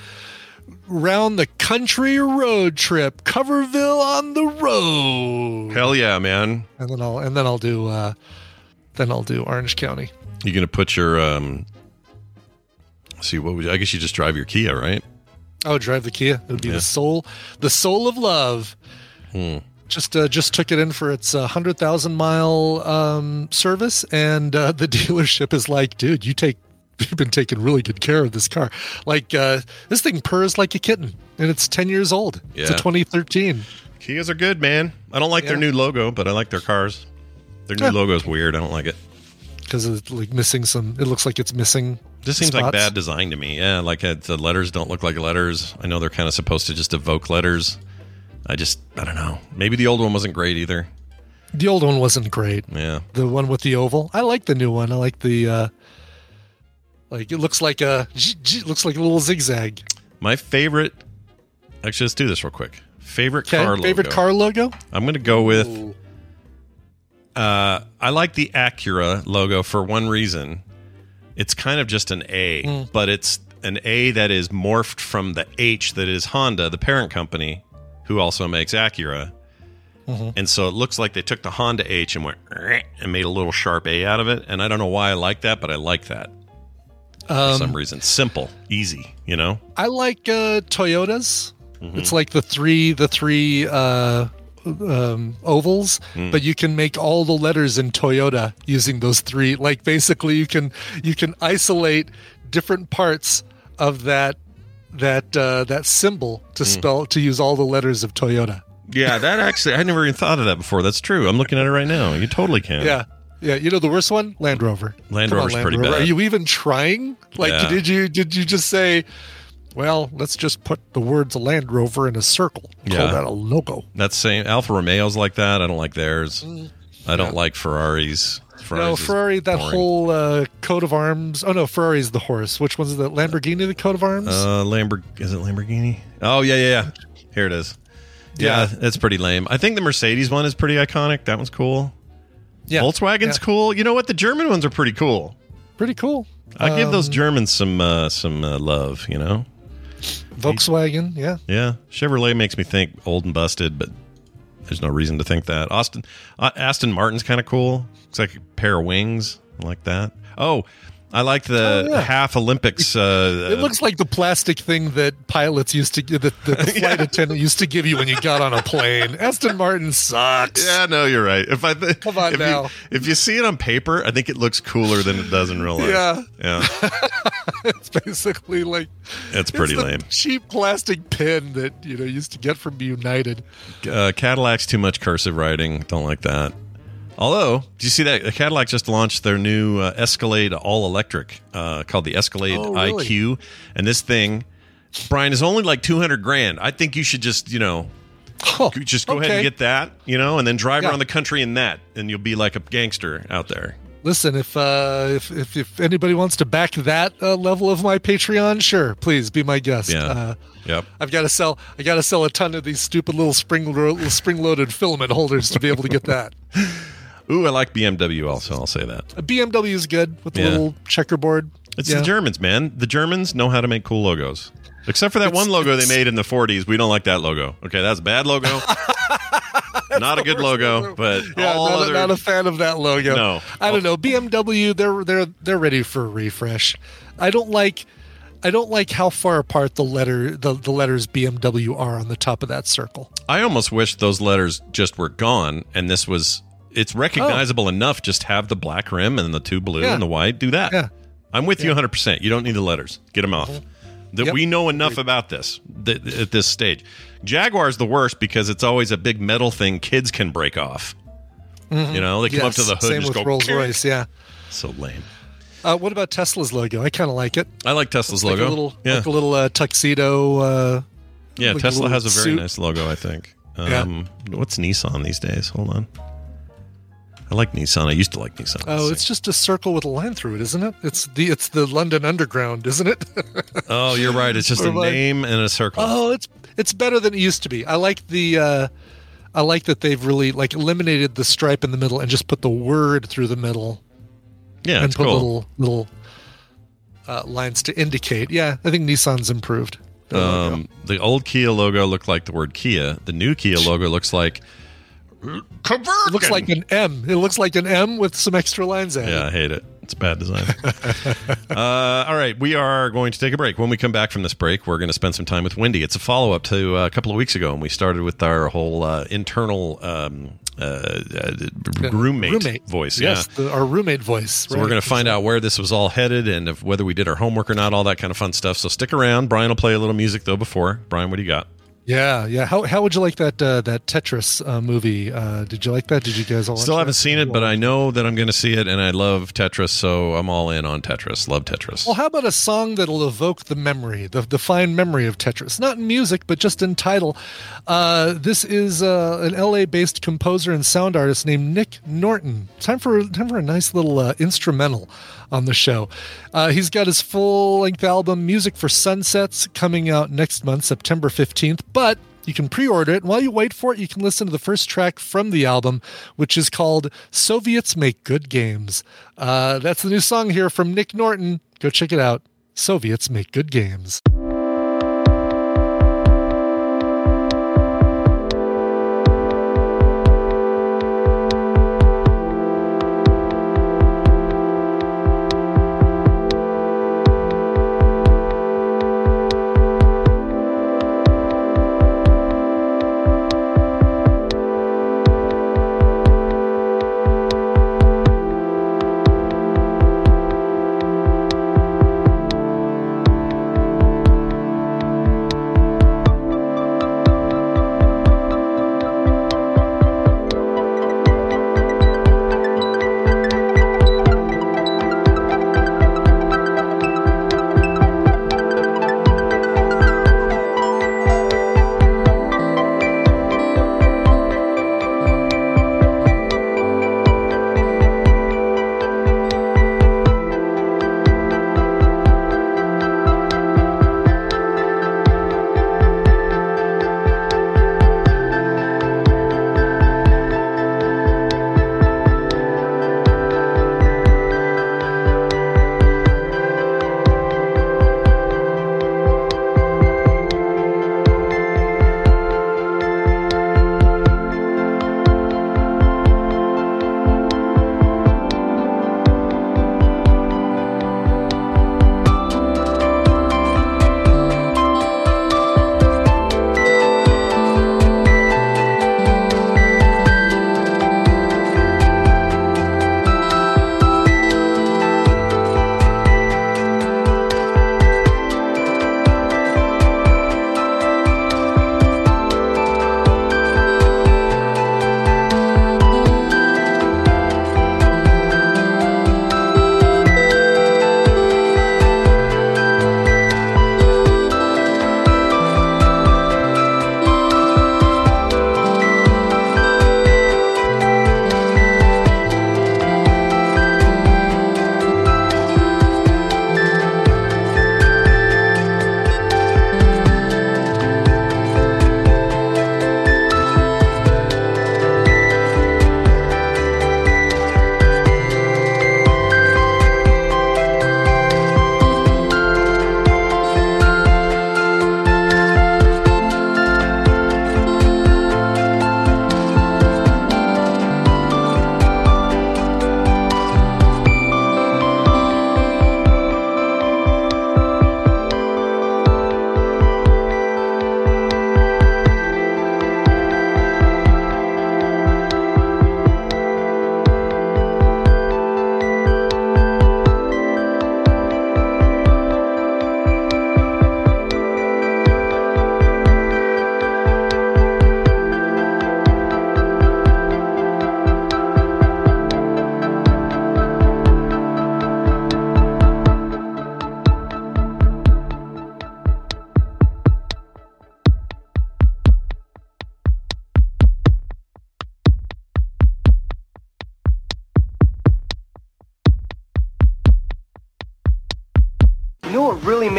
round the country road trip, Coverville on the road, Hell yeah, man. and then I'll and then I'll do uh, then I'll do Orange County. You're gonna put your um. See what would you, I guess you just drive your Kia, right? I would drive the Kia. It would be Yeah. the soul, the soul of love. Hmm. Just uh, just took it in for its uh, hundred thousand mile um, service, and uh, the dealership is like, dude, you take you've been taking really good care of this car. Like uh, this thing purrs like a kitten, and it's ten years old. Yeah. It's a 2013. Kias are good, man. I don't like their new logo, but I like their cars. Their new Yeah. logo's weird. I don't like it. because it's like missing some. It looks like it's missing. This seems like bad design to me. Yeah, like uh, the letters don't look like letters. I know they're kind of supposed to just evoke letters. I just, I don't know. Maybe the old one wasn't great either. The old one wasn't great. Yeah. The one with the oval. I like the new one. I like the. uh Like it looks like a looks like a little zigzag. My favorite. Actually, let's do this real quick. Favorite Okay, car favorite logo. car logo. I'm going to go with. Uh, I like the Acura logo for one reason. It's kind of just an A, Hmm. but it's an A that is morphed from the H that is Honda, the parent company, who also makes Acura. Mm-hmm. And so it looks like they took the Honda H and went and made a little sharp A out of it. And I don't know why I like that, but I like that for Um, some reason. Simple, easy, you know? I like uh, Toyotas. Mm-hmm. It's like the three the three uh, um, ovals, Hmm. but you can make all the letters in Toyota using those three. Like basically, you can you can isolate different parts of that that uh, that symbol to spell to use all the letters of Toyota. Yeah, that actually, I never even thought of that before. That's true. I'm looking at it right now. You totally can. Yeah. Yeah, you know the worst one, Land Rover. Land Come on, Rover's pretty bad. Are you even trying? Like, Yeah. did you did you just say, well, let's just put the words Land Rover in a circle, Yeah. call that a logo? That's same. Alfa Romeo's like that. I don't like theirs. I don't like Ferraris. Ferraris Mm. no, Ferrari, that boring. whole uh, coat of arms. Oh no, Ferrari's the horse. Which one's the Lamborghini? The coat of arms. Uh, Lamborg is it Lamborghini? Oh yeah, yeah, yeah. Here it is. Yeah, Yeah. it's pretty lame. I think the Mercedes one is pretty iconic. That one's cool. Yeah, Volkswagen's yeah. cool. You know what? The German ones are pretty cool. Pretty cool. I give those Um, Germans some uh, some uh, love. You know. Volkswagen. Yeah, Yeah, Chevrolet makes me think old and busted, but there's no reason to think that. Austin uh, Aston Martin's kind of cool. It's like a pair of wings I like that. Oh, I like the Oh, yeah. half Olympics. Uh, it looks like the plastic thing that pilots used to give, that that the flight attendant used to give you when you got on a plane. Aston Martin sucks. Yeah, no, you're right. If I th- Come on if now. you, if you see it on paper, I think it looks cooler than it does in real life. Yeah. yeah, it's basically like it's pretty it's the lame. Cheap plastic pen that you know used to get from United. Uh, Cadillac's too much cursive writing. Don't like that. Although, do you see that Cadillac just launched their new uh, Escalade all electric uh, called the Escalade Oh, really? IQ, and this thing, Brian, is only like two hundred grand. I think you should just you know Oh, just go ahead and get that, you know, and then drive Yeah. around the country in that, and you'll be like a gangster out there. Listen, if uh, if, if if anybody wants to back that uh, level of my Patreon, sure, please be my guest. Yeah. Uh, Yep. I've got to sell. I got to sell a ton of these stupid little spring spring loaded filament holders to be able to get that. Ooh, I like BMW also. I'll say that. BMW is good with the Yeah. little checkerboard. It's Yeah. the Germans, man. The Germans know how to make cool logos. Except for that one logo they made in the 40s. We don't like that logo. Okay, that's a bad logo. not a good logo, but Yeah, all not, other a, not a fan of that logo. No. I don't know. BMW, they're they're they're ready for a refresh. I don't like I don't like how far apart the letter the, the letters BMW are on the top of that circle. I almost wish those letters just were gone and this was it's recognizable enough just have the black rim and the two blue Yeah. and the white. Do that. Yeah. I'm with you 100%. You don't need the letters. Get them off. That Yep. we know enough about this th- at this stage. Jaguar's the worst because it's always a big metal thing kids can break off. You know, they come up to the hood Same and just with go Rolls Royce, yeah. So lame. Uh, what about Tesla's logo? I kind of like it. I like Tesla's Like logo. a little, yeah, like a little uh, tuxedo. Uh, yeah. like Tesla little has a very suit. nice logo. I think. Yeah. Um, What's Nissan these days? Hold on. I like Nissan. I used to like Nissan. oh, it's just a circle with a line through it, isn't it? It's the it's the London Underground, isn't it? oh, you're right. It's just a like- name and a circle. Oh, it's it's better than it used to be. I like the uh I like that they've really like eliminated the stripe in the middle and just put the word through the middle yeah, and put cool. little little uh, lines to indicate. Yeah, I think Nissan's improved. Um, the old Kia logo looked like the word Kia. The new Kia logo looks like it looks like an M. It looks like an M with some extra lines added. Yeah, I hate it. It's bad design. uh, all right, we are going to take a break. When we come back from this break, we're going to spend some time with Wendi. It's a follow up to uh, a couple of weeks ago, and we started with our whole uh, internal um, uh, uh, roommate, voice. Yes, yeah. the, our roommate voice. So we're going to find out where this was all headed and if, whether we did our homework or not, all that kind of fun stuff. So stick around. Brian will play a little music though before. Brian, what do you got? Yeah, yeah. How how would you like that uh, that Tetris uh, movie? Uh, did you like that? Did you guys all? Still haven't that? seen it, but I know that I'm going to see it, and I love Tetris, so I'm all in on Tetris. Love Tetris. Well, how about a song that'll evoke the memory, the, the fine memory of Tetris? Not in music, but just in title. Uh, this is uh, an LA-based composer and sound artist named Nick Norton. Time for time for a nice little uh, instrumental on the show. Uh, he's got his full-length album "Music for Sunsets" coming out next month, September 15th, but you can pre order it. And while you wait for it, you can listen to the first track from the album, which is called Soviets Make Good Games. Uh, that's the new song here from Nick Norton. Go check it out. Soviets Make Good Games.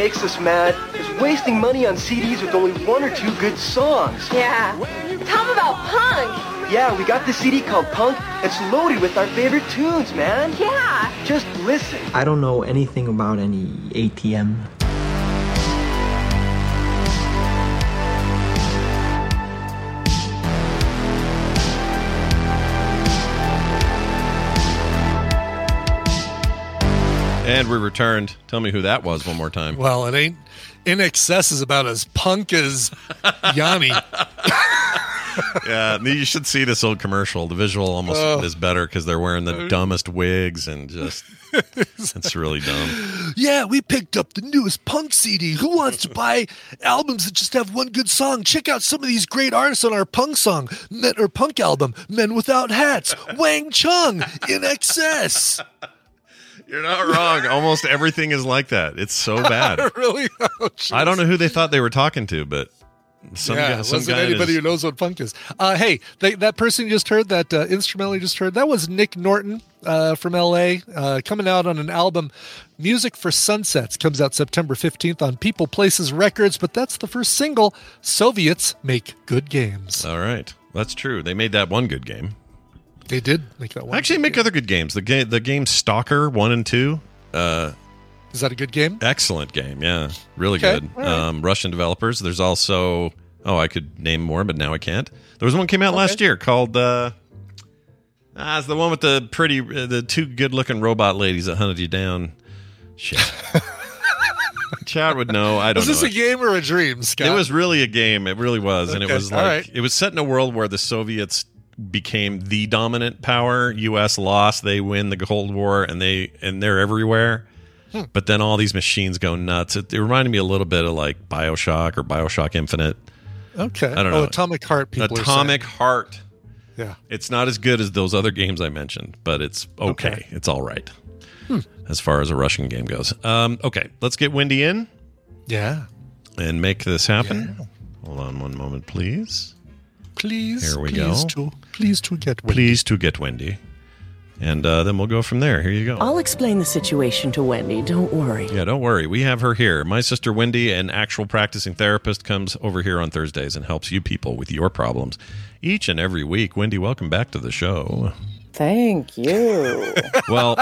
Makes us mad? Is wasting money on CDs with only one or two good songs. Yeah. Tell them about punk. Yeah, we got this CD called Punk. It's loaded with our favorite tunes, man. Yeah. Just listen. I don't know anything about any ATM. We returned. Tell me who that was one more time. Well, it ain't. INXS is about as punk as Yanni. yeah, you should see this old commercial. The visual almost Oh. is better because they're wearing the uh, dumbest wigs and just it's really dumb. Yeah, we picked up the newest punk CD. Who wants to buy albums that just have one good song? Check out some of these great artists on our punk song or punk album, Men Without Hats, Wang Chung, INXS. You're not wrong. Almost everything is like that. It's so bad. really? Oh, I don't know who they thought they were talking to, but some yeah, guy, some wasn't anybody his- who knows what punk is. Uh, hey, they, that person you just heard, that uh, instrumental you just heard, that was Nick Norton uh, from LA, uh, coming out on an album, Music for Sunsets, comes out September 15th on People Places Records, but that's the first single. Soviets make good games. All right, that's true. They made that one good game. They did make that one. Actually, make other good games. The game, the game Stalker one and two. Uh, Is that a good game? excellent game. Yeah, really Okay, good. right. Um, Russian developers. There's also oh, I could name more, but now I can't. There was one came out last year called. Uh, ah, it's the one with the pretty, uh, the two good-looking robot ladies that hunted you down. Shit. Chad would know. I don't know. Is this know. a game or a dream, Scott? It was really a game. It really was, and it was like right. it was set in a world where the Soviets became the dominant power. U.S. lost. They win the Cold War, and they and they're everywhere. Hmm. But then all these machines go nuts. It, it reminded me a little bit of like Bioshock or Bioshock Infinite. Okay. I don't Oh, know. Atomic Heart. People Atomic. Heart. Yeah. It's not as good as those other games I mentioned, but it's okay. Okay. It's all right Hmm. as far as a Russian game goes. Um, okay, let's get Wendi in Yeah. and make this happen. Hold on one moment, please. Please. Here we please go. To, please to get Wendi. Please to get Wendi. And uh, then we'll go from there. Here you go. I'll explain the situation to Wendi. Don't worry. Yeah, don't worry. We have her here. My sister Wendi, an actual practicing therapist, comes over here on Thursdays and helps you people with your problems each and every week. Wendi, welcome back to the show. Thank you. Well,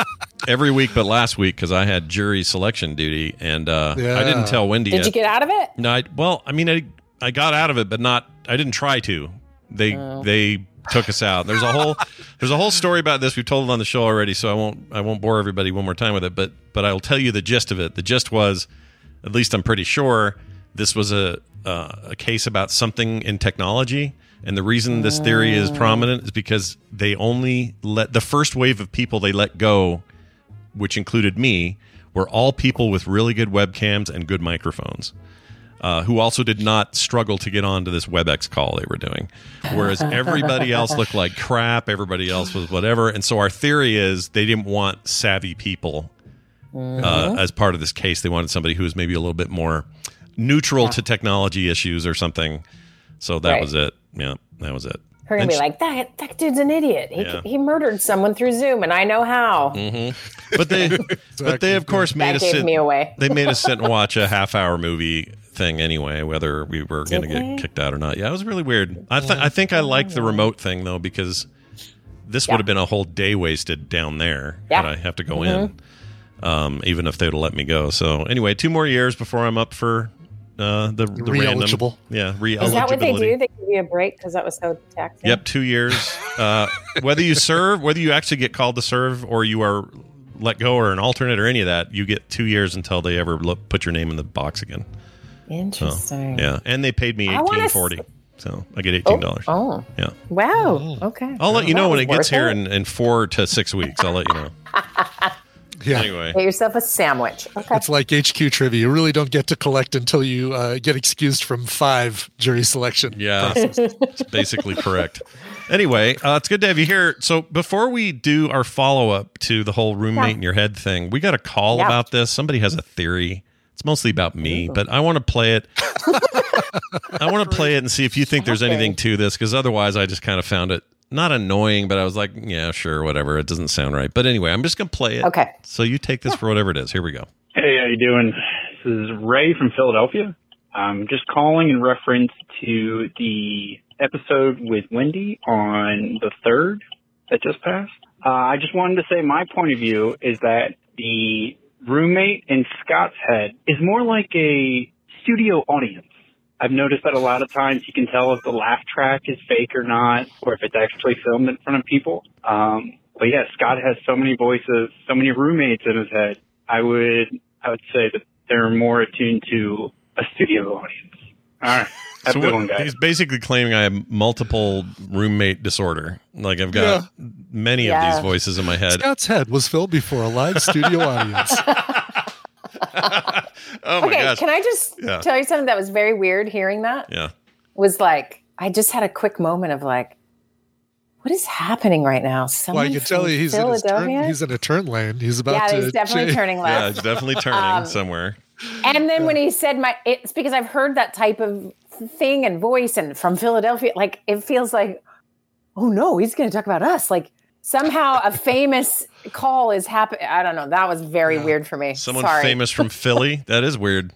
every week but last week because I had jury selection duty and uh, I didn't tell Wendi. Did yet. you get out of it? No, I, well, I mean, I, I got out of it, but not. I didn't try to. They Oh. they took us out. There's a whole there's a whole story about this. We've told it on the show already, so I won't I won't bore everybody one more time with it. But but I'll tell you the gist of it. The gist was, at least I'm pretty sure, this was a uh, a case about something in technology. And the reason this theory is prominent is because they only let the first wave of people they let go which included me, were all people with really good webcams and good microphones. Uh, who also did not struggle to get onto this WebEx call they were doing. Whereas everybody else looked like crap, everybody else was whatever. And so our theory is they didn't want savvy people uh, as part of this case. They wanted somebody who was maybe a little bit more neutral to technology issues or something. So that Right. was it. Yeah, that was it. Her gonna And be she- like that. That dude's an idiot. He, Yeah. he murdered someone through Zoom, and I know how. hmm But they, but they of course made That us gave sit. me away. they made us sit and watch a half-hour movie thing anyway, whether we were going to get kicked out or not. Yeah, it was really weird. I th- I think I liked the remote thing though because this would have been a whole day wasted down there. Yeah. that I have to go Mhm. in, um, even if they'd have let me go. So anyway, two more years before I'm up for uh, the the random. Re-eligible. Yeah, Is re-eligibility. that what they do? They give you a break because that was so taxing. Yep, two years. Uh, whether you serve, whether you actually get called to serve, or you are let go, or an alternate, or any of that, you get two years until they ever look, put your name in the box again. So, Interesting. yeah, and they paid me I wanna s- so I get eighteen dollars. Oh. Yeah, Wow. Okay. I'll let you know when it gets worth here it. in, in four to six weeks. I'll let you know. Yeah. Anyway, Get yourself a sandwich. Okay. It's like HQ trivia. You really don't get to collect until you uh, get excused from five jury selection. Yeah, it's basically correct. Anyway, uh, it's good to have you here. So before we do our follow up to the whole roommate Yeah. in your head thing, we got a call Yeah. about this. Somebody has a theory. It's mostly about me, but I want to play it. I want to play it and see if you think there's Okay. anything to this, because otherwise, I just kind of found it not annoying, but I was like, yeah, sure, whatever. It doesn't sound right. But anyway, I'm just gonna play it. Okay. So you take this for whatever it is. Here we go. Hey, how you doing? This is Ray from Philadelphia. I'm just calling in reference to the episode with Wendi on the third that just passed. Uh, I just wanted to say my point of view is that the roommate in Scott's head is more like a studio audience. I've noticed that a lot of times you can tell if the laugh track is fake or not, or if it's actually filmed in front of people. Um, but yeah, Scott has so many voices, so many roommates in his head. I would, I would say that they're more attuned to a studio audience. All right. So what- he's basically claiming I have multiple roommate disorder. Like I've got many of these voices in my head. Scott's head was filled before a live studio audience. Oh my okay, gosh. can I just Yeah. tell you something that was very weird hearing that? Yeah. Was like, I just had a quick moment of like, what is happening right now? well, Someone I can tell you he's in turn. He's in a turn lane. He's about to Yeah, to. he's definitely change. turning left. Yeah, it's definitely turning Um, somewhere. And then when he said my, it's because I've heard that type of thing and voice and from Philadelphia, like it feels like, oh no, he's going to talk about us. Like somehow a famous call is happening. I don't know. That was very weird for me. Someone Sorry. famous from Philly. That is weird.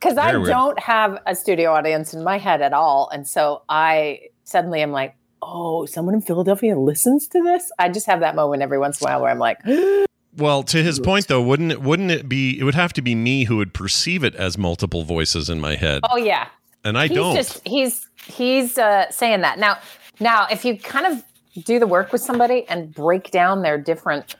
Because I weird. don't have a studio audience in my head at all. And so I suddenly am like, oh, someone in Philadelphia listens to this? I just have that moment every once in a while where I'm like, Well, to his point though, wouldn't it wouldn't it be it would have to be me who would perceive it as multiple voices in my head. oh yeah. And I he's don't. Just, he's he's uh, saying that now. Now, if you kind of do the work with somebody and break down their different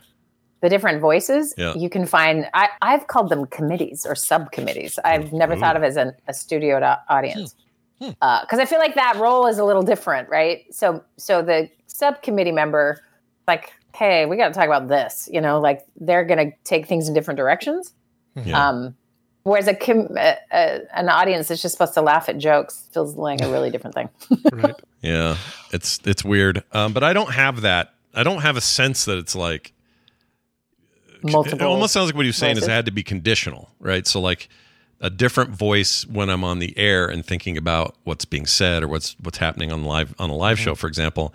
the different voices, Yeah. you can find. I, I've called them committees or subcommittees. I've never thought of it as an, a studio to audience because I feel like that role is a little different, right? So, so the subcommittee member, like, hey, we got to talk about this. You know, like they're going to take things in different directions. Yeah. Um, whereas a, com- a, a an audience that's just supposed to laugh at jokes feels like a really different thing. right. Yeah, it's it's weird. Um, but I don't have that. I don't have a sense that it's like Multiple. It almost sounds like what you're saying is it had to be conditional, right? So like a different voice when I'm on the air and thinking about what's being said or what's what's happening on live on a live Mm-hmm. show, for example.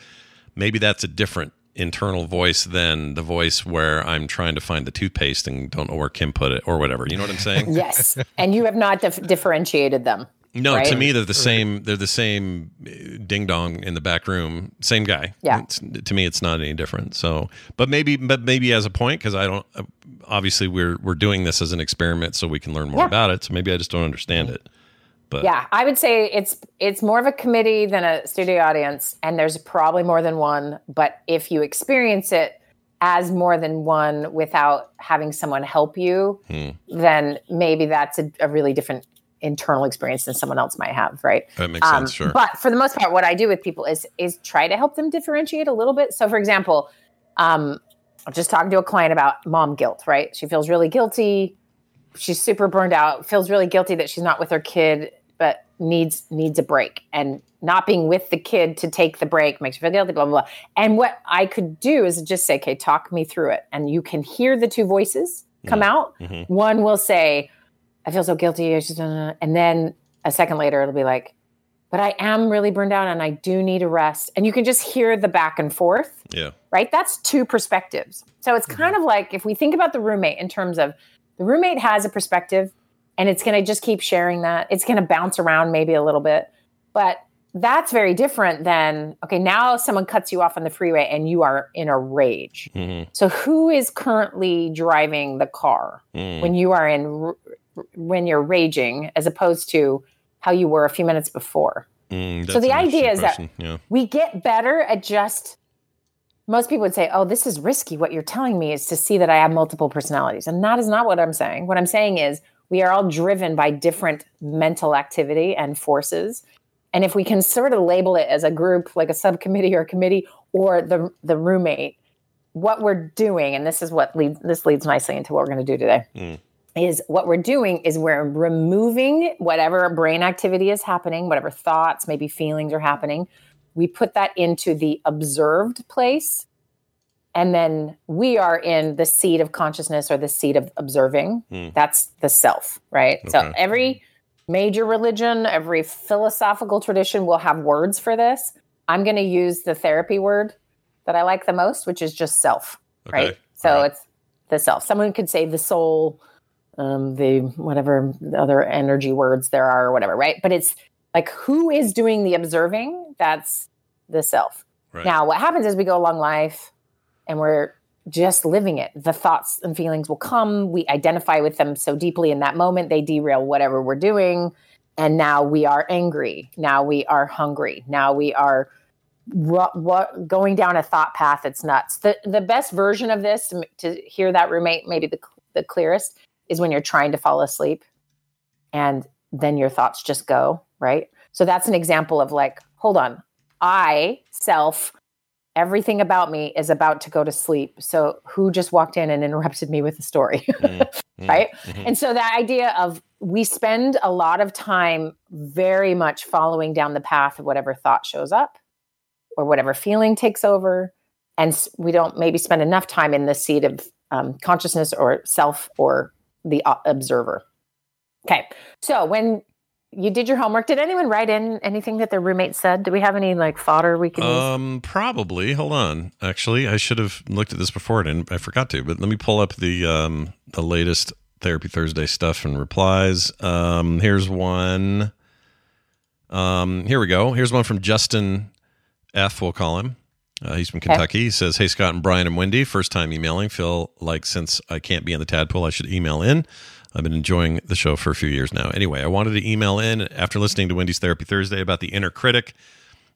Maybe that's a different internal voice than the voice where I'm trying to find the toothpaste and don't know where Kim put it or whatever. You know what I'm saying? yes, and you have not dif- differentiated them. No, right? to me they're the same. They're the same uh, ding dong in the back room, same guy. Yeah. It's, to me, it's not any different. So, but maybe, but maybe as a point because I don't. uh, Obviously, we're we're doing this as an experiment so we can learn more Yeah. about it. So maybe I just don't understand it. But yeah, I would say it's it's more of a committee than a studio audience, and there's probably more than one. But if you experience it as more than one without having someone help you, Hmm. then maybe that's a, a really different internal experience than someone else might have, right? that makes sense. Sure. But for the most part, what I do with people is is try to help them differentiate a little bit. So, for example, um, I'm just talking to a client about mom guilt. Right? She feels really guilty. She's super burned out. Feels really guilty that she's not with her kid, but needs needs a break. And not being with the kid to take the break makes you feel guilty. Blah blah blah. And what I could do is just say, "Okay, talk me through it." And you can hear the two voices come out. Mhm. One will say, I feel so guilty. Just, uh, and then a second later, it'll be like, but I am really burned out and I do need a rest. And you can just hear the back and forth, Yeah. right? That's two perspectives. So it's kind of like if we think about the roommate in terms of the roommate has a perspective and it's going to just keep sharing that. It's going to bounce around maybe a little bit, but that's very different than, okay, now someone cuts you off on the freeway and you are in a rage. Mhm. So who is currently driving the car Mm. when you are in when you're raging as opposed to how you were a few minutes before? Mm, So the idea is that- yeah. We get better at just most people would say, "Oh, this is risky. What you're telling me is to see that I have multiple personalities." And that is not what I'm saying. What I'm saying is we are all driven by different mental activity and forces. And if we can sort of label it as a group, like a subcommittee or a committee or the the roommate, what we're doing, and this is what leads this leads nicely into what we're going to do today, Mm. is what we're doing is we're removing whatever brain activity is happening, whatever thoughts, maybe feelings are happening. We put that into the observed place. And then we are in the seat of consciousness or the seat of observing. Hmm. That's the self, right? So every major religion, every philosophical tradition will have words for this. I'm going to use the therapy word that I like the most, which is just self, right? So right. it's the self. Someone could say the soul, um, the whatever other energy words there are, or whatever, right? But it's like who is doing the observing? That's the self. Right. Now, what happens is we go along life and we're just living it. The thoughts and feelings will come. We identify with them so deeply in that moment, they derail whatever we're doing. And now we are angry. Now we are hungry. Now we are what, what going down a thought path that's nuts. The the best version of this to, to hear that roommate maybe the the clearest is when you're trying to fall asleep and then your thoughts just go right? So that's an example of like, hold on, I self, everything about me is about to go to sleep. So who just walked in and interrupted me with a story? right? Mhm. And so that idea of we spend a lot of time very much following down the path of whatever thought shows up or whatever feeling takes over. And we don't maybe spend enough time in the seat of um, consciousness or self or the observer. Okay. So when you did your homework, did anyone write in anything that their roommate said? Do we have any like fodder we can use? Um, probably. Hold on. Actually, I should have looked at this before, and I forgot to. But let me pull up the um the latest Therapy Thursday stuff and replies. Um, here's one. Um, here we go. Here's one from Justin F. We'll call him. Uh, he's from Kentucky. He says, "Hey Scott and Brian and Wendi, first time emailing. Feel like since I can't be in the tadpole, I should email in. I've been enjoying the show for a few years now. Anyway, I wanted to email in after listening to Wendi's Therapy Thursday about the inner critic.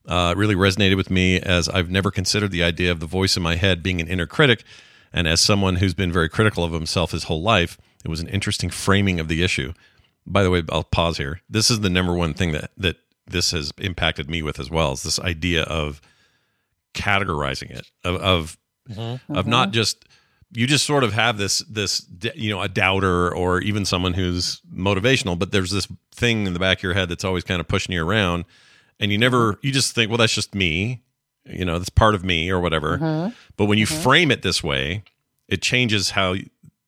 Uh, it really resonated with me as I've never considered the idea of the voice in my head being an inner critic. And as someone who's been very critical of himself his whole life, it was an interesting framing of the issue. By the way, I'll pause here. This is the number one thing that that this has impacted me with as well is this idea of categorizing it of of, of not just you just sort of have this this you know a doubter or even someone who's motivational but there's this thing in the back of your head that's always kind of pushing you around and you never you just think well that's just me you know that's part of me or whatever Mhm. but when you Mhm. frame it this way it changes how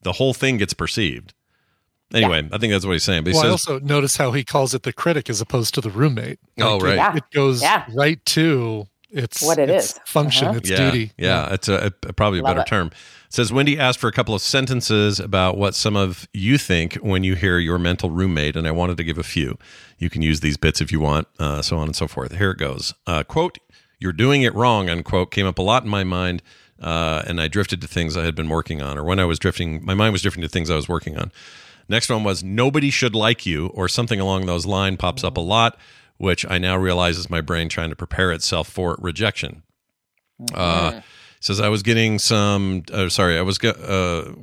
the whole thing gets perceived anyway i think that's what he's saying but he well, I also notice how he calls it the critic as opposed to the roommate. Oh, right. It, Yeah. it goes Yeah. right to its What it its is. function, Uh-huh. its yeah, duty. Yeah, it's a, a- probably a Love better it. term. Says Wendi asked for a couple of sentences about what some of you think when you hear your mental roommate, and I wanted to give a few. You can use these bits if you want, uh, so on and so forth. Here it goes. Uh, quote, you're doing it wrong, unquote, came up a lot in my mind, uh, and I drifted to things I had been working on, or when I was drifting, my mind was drifting to things I was working on. Next one was nobody should like you, or something along those lines pops up a lot, which I now realize is my brain trying to prepare itself for rejection. Uh, says I was getting some. Uh, sorry, I was. Uh,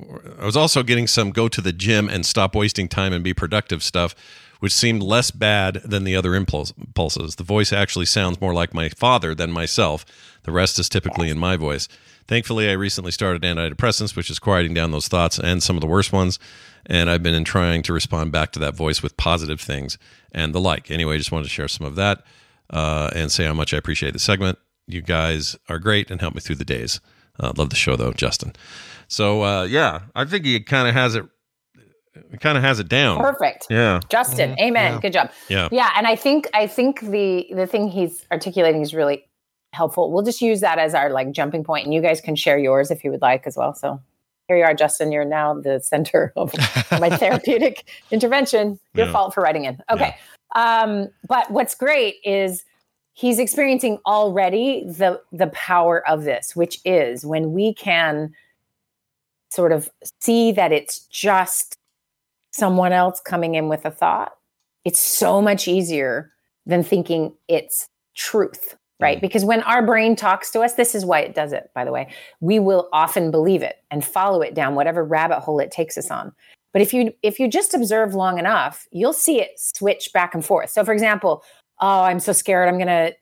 I was also getting some. Go to the gym and stop wasting time and be productive stuff, which seemed less bad than the other impulse, impulses. The voice actually sounds more like my father than myself. The rest is typically in my voice. Thankfully, I recently started antidepressants, which is quieting down those thoughts and some of the worst ones. And I've been in trying to respond back to that voice with positive things and the like. Anyway, just wanted to share some of that uh, and say how much I appreciate the segment. You guys are great and help me through the days. Uh, love the show though, Justin. So uh, yeah, I think he kind of has it. Kind of has it down. Perfect. Yeah. Justin, amen. Yeah. Good job. Yeah. Yeah, and I think I think the the thing he's articulating is really helpful. We'll just use that as our like jumping point, and you guys can share yours if you would like as well. So here you are, Justin. You're now the center of my therapeutic intervention. Your Yeah. fault for writing in. Okay. Um, but what's great is he's experiencing already the the power of this, which is when we can sort of see that it's just someone else coming in with a thought, it's so much easier than thinking it's truth, right? Mm. Because when our brain talks to us, this is why it does it, by the way, we will often believe it and follow it down whatever rabbit hole it takes us on. But if you if you just observe long enough, you'll see it switch back and forth. So for example, oh, I'm so scared, I'm going to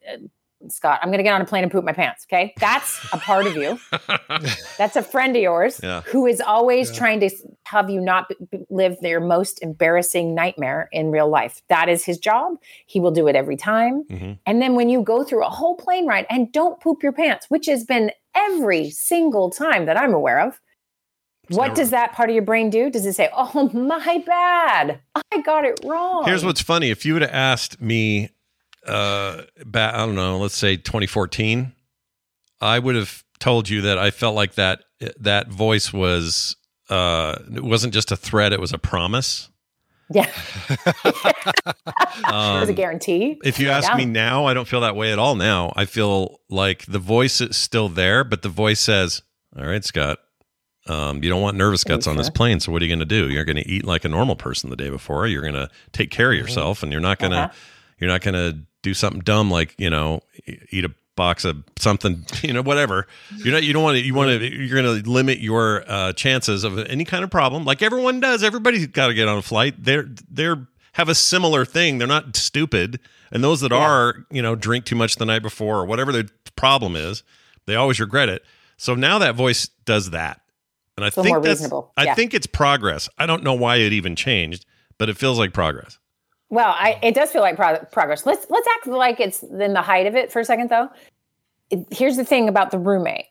Scott, I'm going to get on a plane and poop my pants, okay? That's a part of you. That's a friend of yours Yeah. who is always trying to have you not b- b- live their most embarrassing nightmare in real life. That is his job. He will do it every time. Mm-hmm. And then when you go through a whole plane ride and don't poop your pants, which has been every single time that I'm aware of, what never- does that part of your brain do? Does it say, "Oh my bad, I got it wrong"? Here's what's funny: if you would have asked me, uh, back, I don't know, let's say 2014, I would have told you that I felt like that that voice was uh, it wasn't just a threat; it was a promise. Yeah, it was a Um, guarantee. If you ask Yeah. me now, I don't feel that way at all. Now I feel like the voice is still there, but the voice says, "All right, Scott." Um, you don't want nervous guts on this plane, so what are you going to do? You're going to eat like a normal person the day before. You're going to take care of yourself, and you're not going to Uh-huh. you're not going to do something dumb like you know eat a box of something you know whatever you're not you don't want to you want to you're going to limit your uh, chances of any kind of problem like everyone does everybody's got to get on a flight they're they're have a similar thing. They're not stupid. And those that are, you know, drink too much the night before or whatever the problem is, they always regret it. So now that voice does that. And I think that's reasonable. I Yeah. think it's progress. I don't know why it even changed, but it feels like progress. Well, I, it does feel like pro- progress. Let's let's act like it's in the height of it for a second, though. It- here's the thing about the roommate.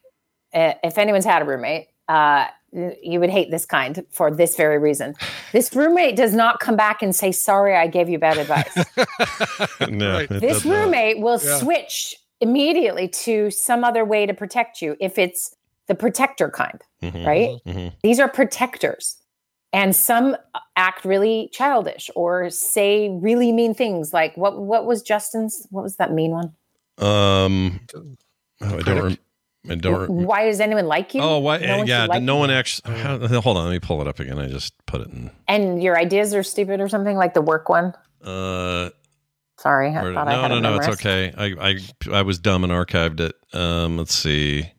Uh, if anyone's had a roommate, uh, you would hate this kind for this very reason. This roommate does not come back and say, "Sorry, I gave you bad advice." no. this does not. roommate will Yeah. switch immediately to some other way to protect you if it's the protector kind, Mhm. right? Mhm. These are protectors. And some act really childish or say really mean things like what what was Justin's what was that mean one? Um oh, I don't rem- I don't rem- Why does anyone like you? Oh, why? No one yeah, like no you? one actually. hold on, let me pull it up again. I just put it in. And your ideas are stupid or something like the work one. Uh, Sorry, I where- thought I no, had no, it no, it's okay. I, I, I was dumb and archived it. Um, let's see.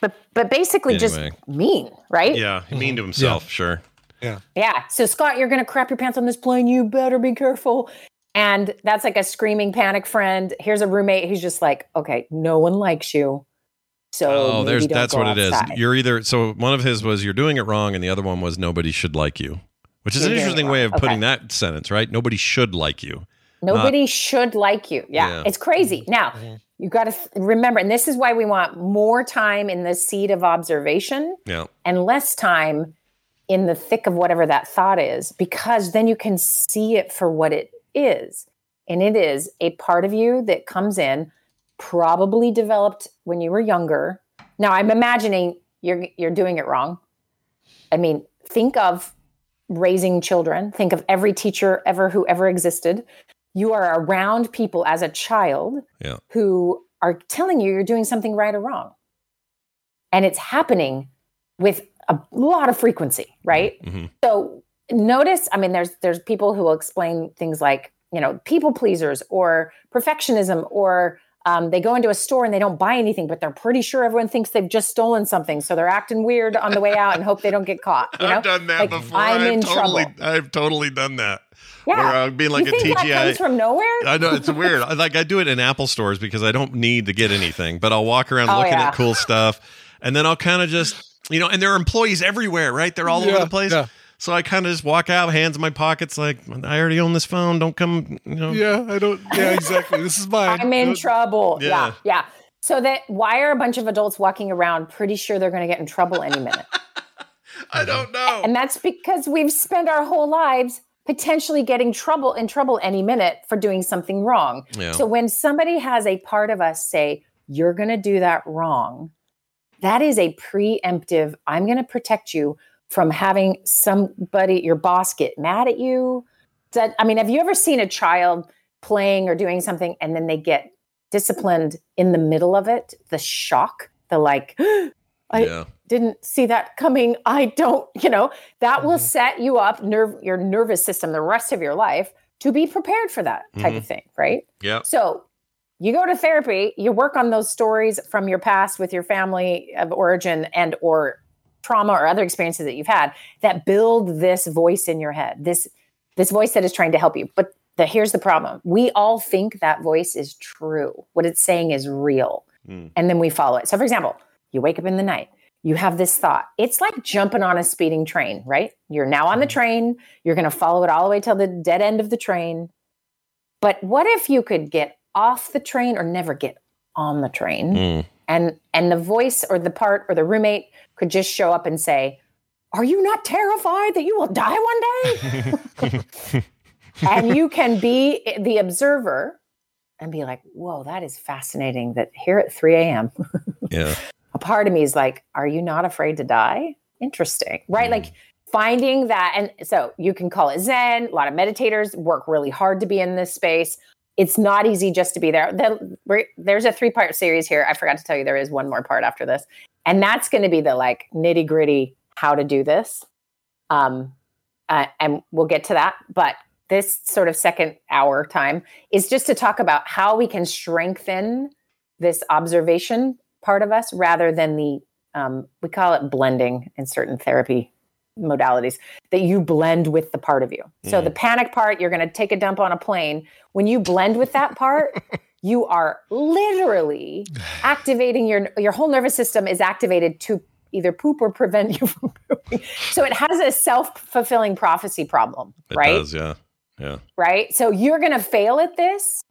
But but basically Anyway. just mean, right? Yeah, mean to mm-hmm. himself. Sure. Yeah. Yeah. So Scott, you're gonna crap your pants on this plane. You better be careful. And that's like a screaming panic friend. Here's a roommate who's just like, okay, no one likes you. So Oh, maybe there's don't that's go what it is. You're either so one of his was you're doing it wrong, and the other one was nobody should like you, which is You're an interesting way of putting that sentence, right? Nobody should like you. Nobody should like you. Yeah, Yeah. it's crazy. Mm-hmm. Now, mm-hmm. You got to th- remember, and this is why we want more time in the seat of observation Yeah. and less time in the thick of whatever that thought is, because then you can see it for what it is. And it is a part of you that comes in, probably developed when you were younger. Now, I'm imagining you're you're doing it wrong. I mean, think of raising children. Think of every teacher ever who ever existed. You are around people as a child Yeah. who are telling you you're doing something right or wrong. And it's happening with a lot of frequency, right? Mhm. So notice, I mean, there's there's people who will explain things like, you know, people pleasers or perfectionism, or um, they go into a store and they don't buy anything, but they're pretty sure everyone thinks they've just stolen something, so they're acting weird on the way out and hope they don't get caught. You know? I've done that Like, before. I'm I've in totally, trouble. I've totally done that. Yeah. Where uh, I'm being like you a think TGI. that comes from nowhere? I know it's weird. Like I do it in Apple stores because I don't need to get anything, but I'll walk around Oh, looking yeah. at cool stuff, and then I'll kind of just, you know, and there are employees everywhere, right? They're all over the place. yeah. So I kind of just walk out, hands in my pockets, like I already own this phone. Don't come, you know. Yeah, I don't. Yeah, exactly. This is mine. I'm in trouble. Yeah. Yeah. yeah, So that why are a bunch of adults walking around pretty sure they're going to get in trouble any minute? I don't know. and that's because we've spent our whole lives potentially getting trouble in trouble any minute for doing something wrong. Yeah. So when somebody has a part of us say, you're going to do that wrong, that is a preemptive, I'm going to protect you from having somebody, your boss, get mad at you. That, I mean, have you ever seen a child playing or doing something and then they get disciplined in the middle of it? The shock, the like, I Yeah. Didn't see that coming. I don't, you know, that will set you up, nerve your nervous system the rest of your life to be prepared for that type of thing, right? Yeah. So you go to therapy, you work on those stories from your past with your family of origin and or trauma or other experiences that you've had that build this voice in your head. This this voice that is trying to help you. But the, here's the problem. We all think that voice is true. What it's saying is real. Mm. And then we follow it. So for example, you wake up in the night, you have this thought. It's like jumping on a speeding train, right? You're now on the train, you're going to follow it all the way till the dead end of the train. But what if you could get off the train or never get on the train? Mm. And and the voice or the part or the roommate could just show up and say, "Are you not terrified that you will die one day?" and you can be the observer and be like, "Whoa, that is fascinating that here at 3 a.m. Yeah. a part of me is like, are you not afraid to die? Interesting, right? Like finding that. And so you can call it Zen. A lot of meditators work really hard to be in this space. It's not easy just to be there. The- there's a three part series here. I forgot to tell you there is one more part after this. And that's going to be the like nitty gritty how to do this. Um, uh, and we'll get to that. But this sort of second hour time is just to talk about how we can strengthen this observation part of us rather than the um, we call it blending in certain therapy modalities that you blend with the part of you. So the panic part, you're going to take a dump on a plane. When you blend with that part, you are literally activating your your whole nervous system is activated to either poop or prevent you from pooping. So it has a self-fulfilling prophecy problem, It right? does, yeah. Yeah. right? So you're going to fail at this.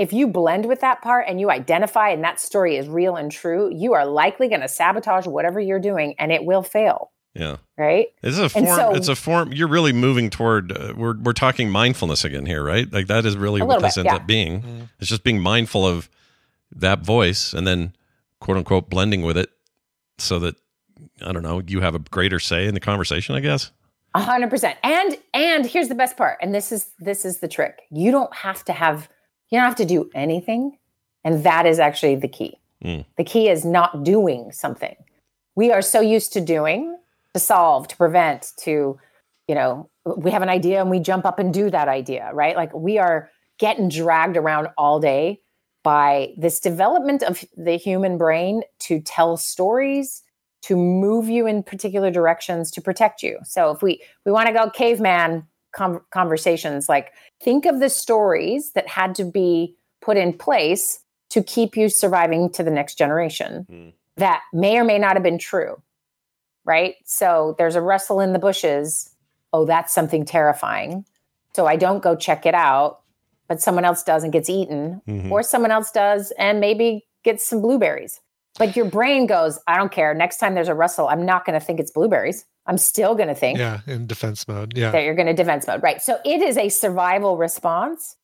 If you blend with that part and you identify and that story is real and true, you are likely going to sabotage whatever you're doing and it will fail, Yeah. right? It's a form. so- it's a form. You're really moving toward. Uh, we're we're talking mindfulness again here, right? Like that is really A what this bit, ends yeah. up being. It's just being mindful of that voice, and then quote unquote blending with it, so that I don't know. You have a greater say in the conversation, I guess. A hundred percent. And and here's the best part. And this is this is the trick. You don't have to have you don't have to do anything. And that is actually the key. Mm. The key is not doing something. We are so used to doing, to solve, to prevent, to, you know, we have an idea and we jump up and do that idea, right? Like we are getting dragged around all day by this development of the human brain to tell stories, to move you in particular directions, to protect you. So if we we want to go caveman com- conversations, like think of the stories that had to be put in place to keep you surviving to the next generation that may or may not have been true, right? So there's a rustle in the bushes. Oh, that's something terrifying. So I don't go check it out, but someone else does and gets eaten, Mhm. or someone else does and maybe gets some blueberries. But your brain goes, I don't care. Next time there's a rustle, I'm not going to think it's blueberries. I'm still going to think Yeah, in defense mode. Yeah. that you're going to defense mode. Right. So it is a survival response.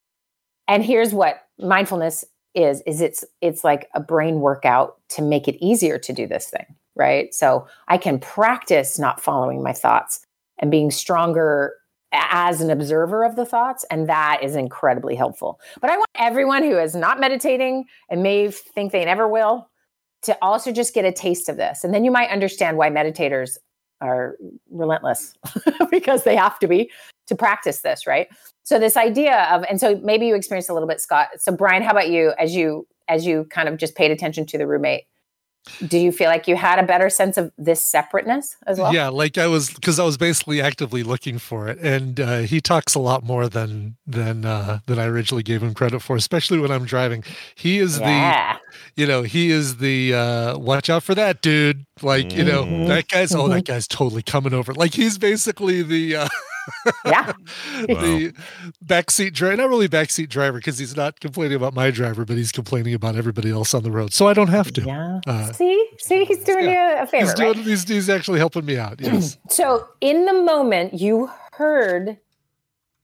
And here's what mindfulness is is it's it's like a brain workout to make it easier to do this thing, right? So I can practice not following my thoughts and being stronger as an observer of the thoughts and that is incredibly helpful. But I want everyone who is not meditating and may think they never will to also just get a taste of this. And then you might understand why meditators are relentless because they have to be to practice this, right? So this idea of and so maybe you experienced a little bit Scott. So Brian, how about you as you as you kind of just paid attention to the roommate? Do you feel like you had a better sense of this separateness as well? Yeah, like I was because I was basically actively looking for it, and uh, he talks a lot more than than uh, than I originally gave him credit for, especially when I'm driving. He is Yeah. the, you know, he is the uh, watch out for that dude. Like you know, Mhm. that guy's oh, that guy's totally coming over. Like he's basically the. Uh, yeah. the backseat driver, not really backseat driver, because he's not complaining about my driver, but he's complaining about everybody else on the road. So I don't have to. Yeah. Uh, See, see, he's doing you a favor, he's doing. right? He's, he's actually helping me out. Yes. So in the moment you heard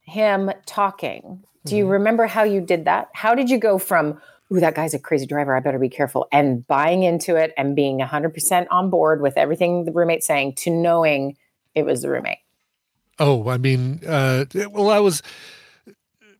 him talking, do you remember how you did that? How did you go from, ooh, that guy's a crazy driver, I better be careful, and buying into it and being 100% on board with everything the roommate's saying to knowing it was the roommate? Oh, I mean, uh, well, I was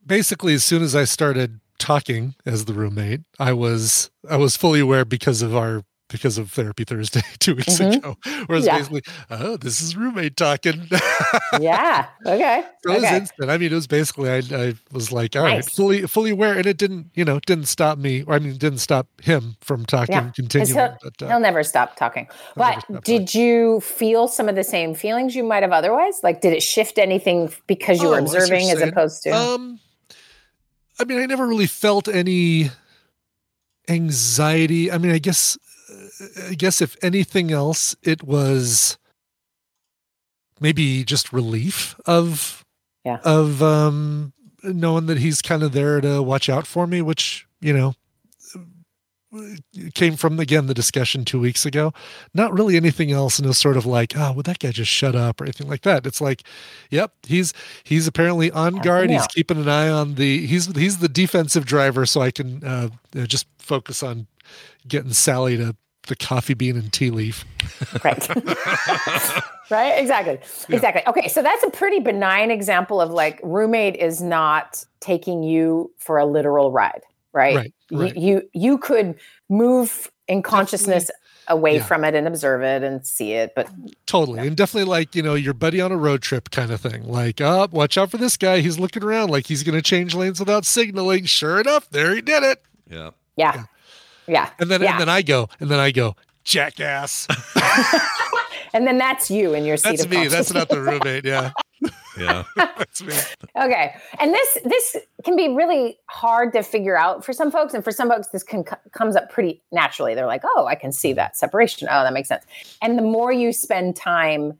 basically as soon as I started talking as the roommate, I was I was fully aware because of our because of therapy Thursday two weeks Mhm. ago, where it's Yeah. basically, oh, this is roommate talking. yeah. Okay. So it was instant. I mean, it was basically I, I was like, all right, Nice. fully fully aware, and it didn't, you know, didn't stop me. Or I mean, didn't stop him from talking, Yeah, continuing. He'll, but, uh, he'll never stop talking. But stop did you feel some of the same feelings you might have otherwise? Like, did it shift anything because you Oh, were I see what you're observing as opposed to? Um, I mean, I never really felt any anxiety. I mean, I guess, I guess if anything else, it was maybe just relief of, yeah, of um, knowing that he's kind of there to watch out for me, which you know came from again the discussion two weeks ago. Not really anything else, and it was sort of like, oh, would that guy just shut up or anything like that? It's like, yep, he's he's apparently on guard. He's keeping an eye on the he's he's the defensive driver, so I can uh, just focus on getting Sally to the coffee bean and tea leaf. Right. right? Exactly. Exactly. Okay. So that's a pretty benign example of like roommate is not taking you for a literal ride, right? Right, You- right. You, you could move in consciousness away Yeah. from it and observe it and see it, but Totally. And definitely like, you know, your buddy on a road trip kind of thing. Like, oh, watch out for this guy. He's looking around like he's going to change lanes without signaling. Sure enough, there he did it. Yeah. yeah. Yeah. And then yeah. and then I go, and then I go, jackass. and then that's you in your seat That's of me. That's not the roommate. Yeah. Yeah. That's me. Okay. And this this can be really hard to figure out for some folks and for some folks this can comes up pretty naturally. They're like, "Oh, I can see that separation. Oh, that makes sense." And the more you spend time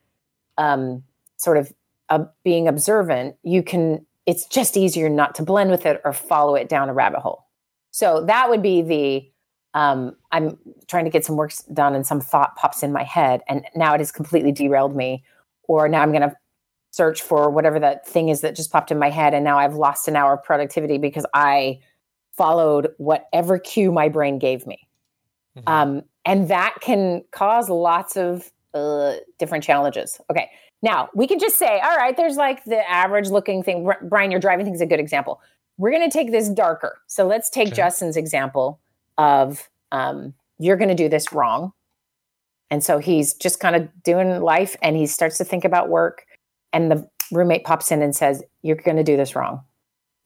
um sort of uh, being observant, you can it's just easier not to blend with it or follow it down a rabbit hole. So that would be the um, I'm trying to get some work done and some thought pops in my head and now it has completely derailed me. Or now I'm going to search for whatever that thing is that just popped in my head and now I've lost an hour of productivity because I followed whatever cue my brain gave me. Um, and that can cause lots of uh, different challenges. Okay. Now we can just say, all right, there's like the average looking thing. Brian, your driving thing is a good example. We're going to take this darker. So let's take Justin's example of um, you're going to do this wrong. And so he's just kind of doing life and he starts to think about work. And the roommate pops in and says, You're going to do this wrong.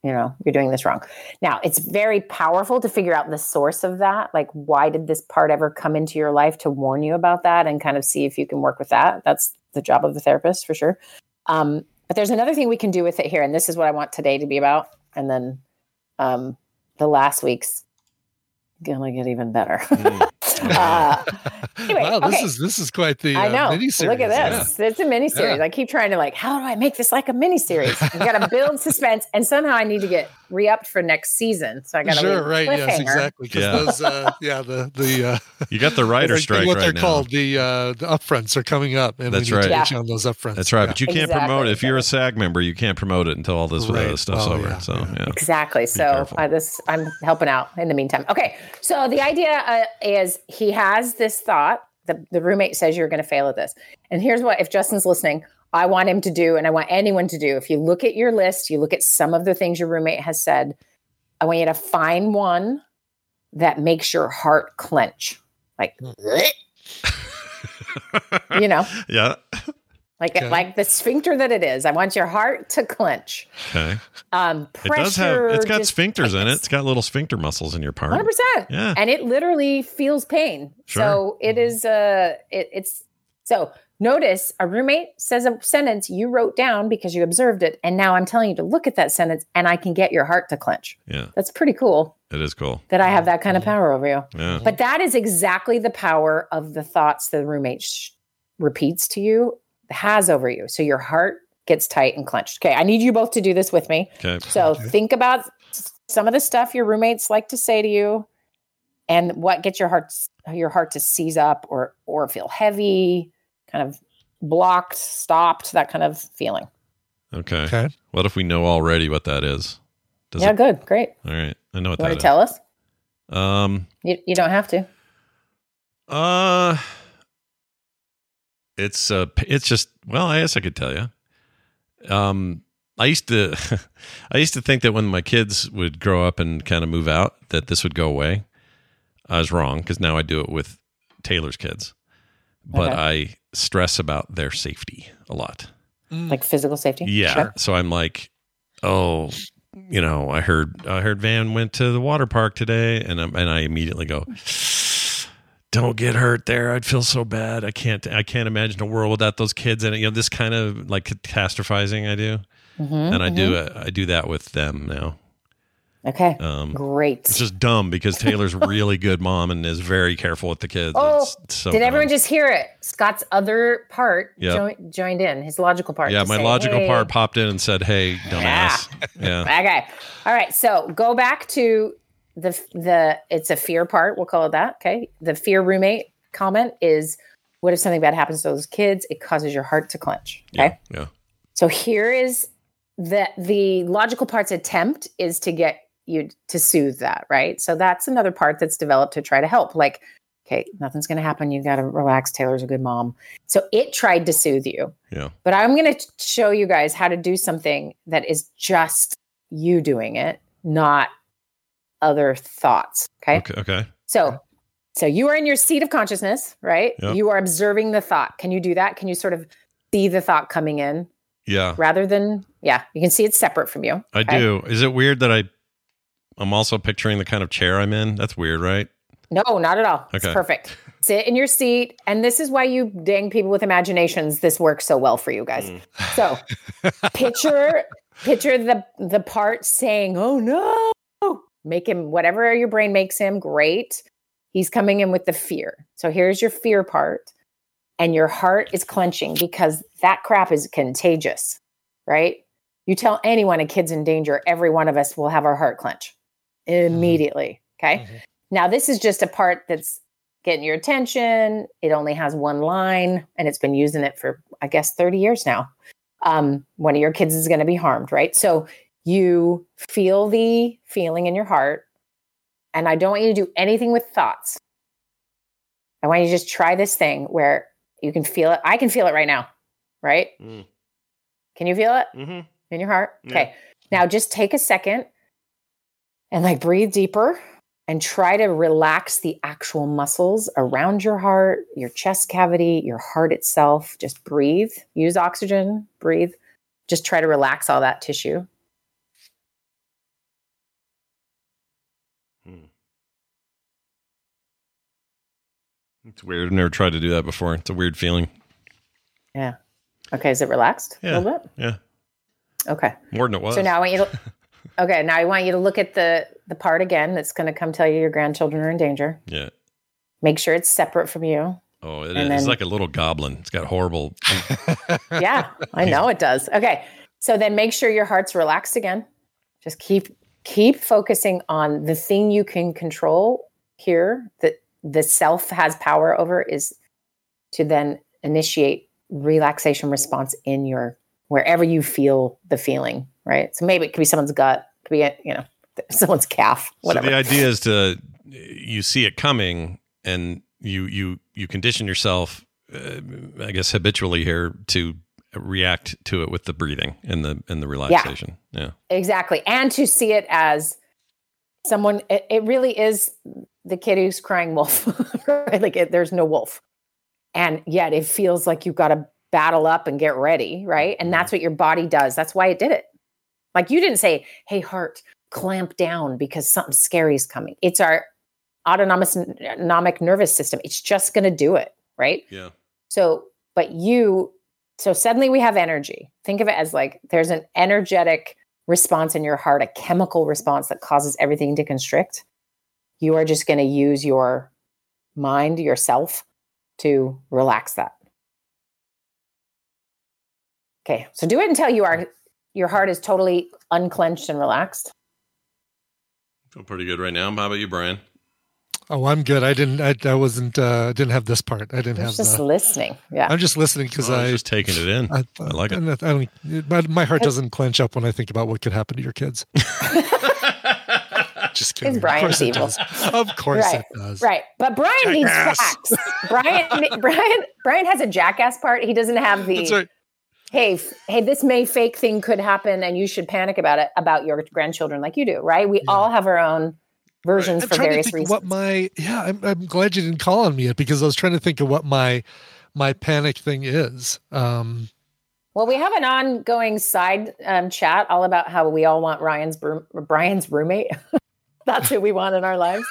You know, you're doing this wrong. Now, it's very powerful to figure out the source of that. Like, why did this part ever come into your life to warn you about that and kind of see if you can work with that? That's the job of the therapist for sure. Um, but there's another thing we can do with it here. And this is what I want today to be about. And then um, the last week's gonna get even better. uh, anyway, wow, this okay. is this is quite the I uh, know. miniseries. Look at Yeah. this. It's a mini series. Yeah. I keep trying to like, how do I make this like a mini series? I got to build suspense, and somehow I need to get re-upped for next season. So I got to Sure, right? Yes, exactly. Yeah. those, uh, yeah, the the uh, You got the writer strike What right they're now. called the uh, the upfronts are coming up, and That's we need right. get you on those upfronts. That's right, Yeah. but you can't promote it if you're a SAG member. You can't promote it until all this uh, Right. stuff's Oh, over. yeah, so yeah. Exactly. So uh, this I'm helping out in the meantime. Okay. So the idea uh, is he has this thought. The, the roommate says you're going to fail at this. And here's what if Justin's listening, I want him to do, and I want anyone to do. If you look at your list, you look at some of the things your roommate has said. I want you to find one that makes your heart clench, like you know, Yeah. like Okay. like the sphincter that it is. I want your heart to clench. Okay. Um, It does have. pressure It's got just sphincters in it. It's got little sphincter muscles in your part. Hundred percent. Yeah. And it literally feels pain. Sure. So it is uh it, it's so notice a roommate says a sentence you wrote down because you observed it, and now I'm telling you to look at that sentence and I can get your heart to clench. Yeah. That's pretty cool It is cool. that I have that kind of power over you. Yeah. But that is exactly the power of the thoughts the roommate sh- repeats to you, has over you. So your heart gets tight and clenched. Okay, I need you both to do this with me. Okay. So think about some of the stuff your roommates like to say to you, and what gets your heart your heart to seize up or or feel heavy, kind of blocked, stopped, that kind of feeling. Okay. Okay. What if we know already what that is? Does yeah, it- good, great. All right. I know what You want to is. tell us? Um. You, you don't have to. Uh. It's uh. It's just. Well, I guess I could tell you. Um. I used to. I used to think that when my kids would grow up and kind of move out, that this would go away. I was wrong because now I do it with Taylor's kids, but Okay. I stress about their safety a lot. Like physical safety? Yeah. Sure. So I'm like, oh, you know, I heard I heard Van went to the water park today, and I'm, and I immediately go, don't get hurt there. I'd feel so bad. I can't I can't imagine a world without those kids And it. You know, this kind of like catastrophizing I do, Mhm, and I do mhm. I do that with them now. Okay. Um, Great. It's just dumb because Taylor's really good mom and is very careful with the kids. Oh, It's so did everyone just hear it? Scott's other part Yep. joined, joined in, his logical part. Yeah, my say, logical "Hey." part popped in and said, "Hey, dumbass." Yeah. Okay. All right. So go back to the the it's a fear part. We'll call it that. Okay. The fear roommate comment is what if something bad happens to those kids? It causes your heart to clench. Okay. Yeah. So here is the the logical part's attempt is to get you to soothe that, right? So that's another part that's developed to try to help. Like, okay, nothing's going to happen. You got to relax. Taylor's a good mom. So it tried to soothe you. Yeah. But I'm going to show you guys how to do something that is just you doing it, not other thoughts. Okay. Okay. Okay. So, so you are in your seat of consciousness, right? Yep. You are observing the thought. Can you do that? Can you sort of see the thought coming in Yeah. rather than, yeah, you can see it's separate from you. I okay? do. Is it weird that I I'm also picturing the kind of chair I'm in? That's weird, right? No, not at all. It's Okay. perfect. sit in your seat. And this is why you dang people with imaginations, this works so well for you guys. Mm. So picture picture the the part saying, Oh no. Make him whatever your brain makes him, great. He's coming in with the fear. So here's your fear part. And your heart is clenching because that crap is contagious, right? You tell anyone a kid's in danger, every one of us will have our heart clench immediately. Okay. Now, this is just a part that's getting your attention. It only has one line and it's been using it for, I guess, 30 years now. Um, one of your kids is going to be harmed, right? So you feel the feeling in your heart. And I don't want you to do anything with thoughts. I want you to just try this thing where you can feel it. I can feel it right now, right? Mm. Can you feel it Mm-hmm. in your heart? Yeah. Okay. Now just take a second and like breathe deeper and try to relax the actual muscles around your heart, your chest cavity, your heart itself. Just breathe. Use oxygen, breathe. Just try to relax all that tissue. Hmm. It's weird. I've never tried to do that before. It's a weird feeling. Yeah. Okay. Is it relaxed Yeah. a little bit? Yeah. Okay. More than it was. So now I want you to Okay, now I want you to look at the the part again that's going to come tell you your grandchildren are in danger. Yeah. Make sure it's separate from you. Oh, it is. then- It's like a little goblin. It's got horrible. yeah, I know it does. Okay. So then make sure your heart's relaxed again. Just keep keep focusing on the thing you can control here that the self has power over is to then initiate relaxation response in your wherever you feel the feeling, right? So maybe it could be someone's gut, could be you know, someone's calf, whatever. So the idea is to you see it coming and you you you condition yourself, uh, I guess habitually here to react to it with the breathing and the and the relaxation. Yeah. Exactly. And to see it as someone, it, it really is the kid who's crying wolf. right? Like it, there's no wolf. And yet it feels like you've got to battle up and get ready. Right. And that's what your body does. That's why it did it. Like you didn't say, hey, heart, clamp down because something scary is coming. It's our autonomous autonomic nervous system. It's just going to do it. Right. Yeah. So, but you, so suddenly we have energy. Think of it as like there's an energetic response in your heart, a chemical response that causes everything to constrict. You are just going to use your mind, yourself, to relax that. Okay, so do it until you are your heart is totally unclenched and relaxed. Feel pretty good right now. How about you, Brian? Oh, I'm good. I didn't. I, I wasn't. Uh, didn't have this part. I didn't You're have just the. listening. Yeah. I'm just listening because Oh, I was I just taking it in. I, like it. I don't, my, my heart doesn't clench up when I think about what could happen to your kids. just kidding. Because Brian's of evil. course it does. Of course right, it does. Right. But Brian needs facts. Brian Brian Brian has a jackass part. He doesn't have the That's right. Hey, f- hey, this May fake thing could happen and you should panic about it about your grandchildren like you do, right? We all have our own versions I'm for trying to various think reasons. what my yeah. I'm, I'm glad you didn't call on me yet because I was trying to think of what my my panic thing is. Um, Well, we have an ongoing side um, chat all about how we all want Ryan's Brian's roommate. That's who we want in our lives.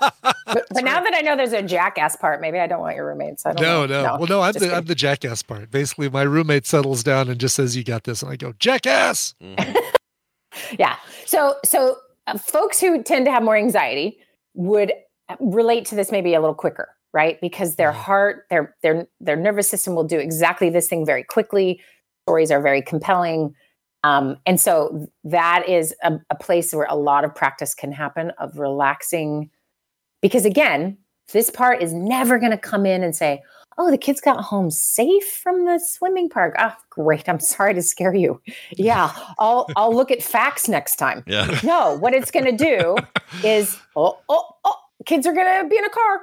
But but now that I know there's a jackass part, maybe I don't want your roommates. I don't no, know. no, Well, no, I'm the I'm the jackass part. Basically, my roommate settles down and just says, "You got this," and I go, "Jackass." yeah. So so uh, folks who tend to have more anxiety would uh, relate to this maybe a little quicker right? Because their heart their their their nervous system will do exactly this thing very quickly. Stories are very compelling. Um, and so that is a, a place where a lot of practice can happen of relaxing because again this part is never going to come in and say oh the kids got home safe from the swimming park. Oh great. I'm sorry to scare you. Yeah i'll i'll look at facts next time. Yeah. no what it's going to do is oh oh oh kids are going to be in a car.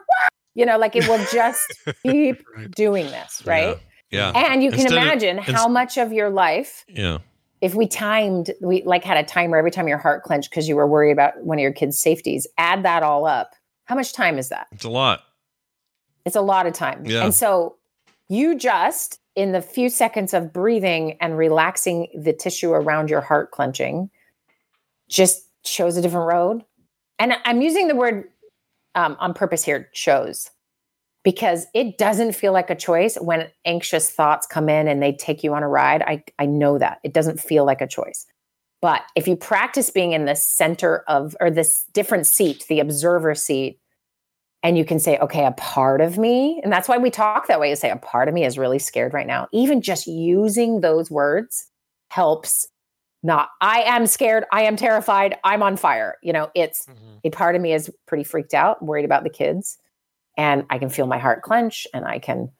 You know like it will just keep doing this right? Yeah. and you can Instead of- imagine ins- how much of your life Yeah. if we timed we like had a timer every time your heart clenched because you were worried about one of your kids safeties add that all up how much time is that It's a lot. it's a lot of time Yeah. and so you just in the few seconds of breathing and relaxing the tissue around your heart clenching just shows a different road and i'm using the word um, on purpose here chose because it doesn't feel like a choice when anxious thoughts come in and they take you on a ride. I, I know that it doesn't feel like a choice. But if you practice being in the center of, or this different seat, the observer seat, and you can say, okay, a part of me, and that's why we talk that way, is say, a part of me is really scared right now. Even just using those words helps not, I am scared, I am terrified, I'm on fire. You know, it's Mm-hmm. a part of me is pretty freaked out, worried about the kids, and I can feel my heart clench, and I can,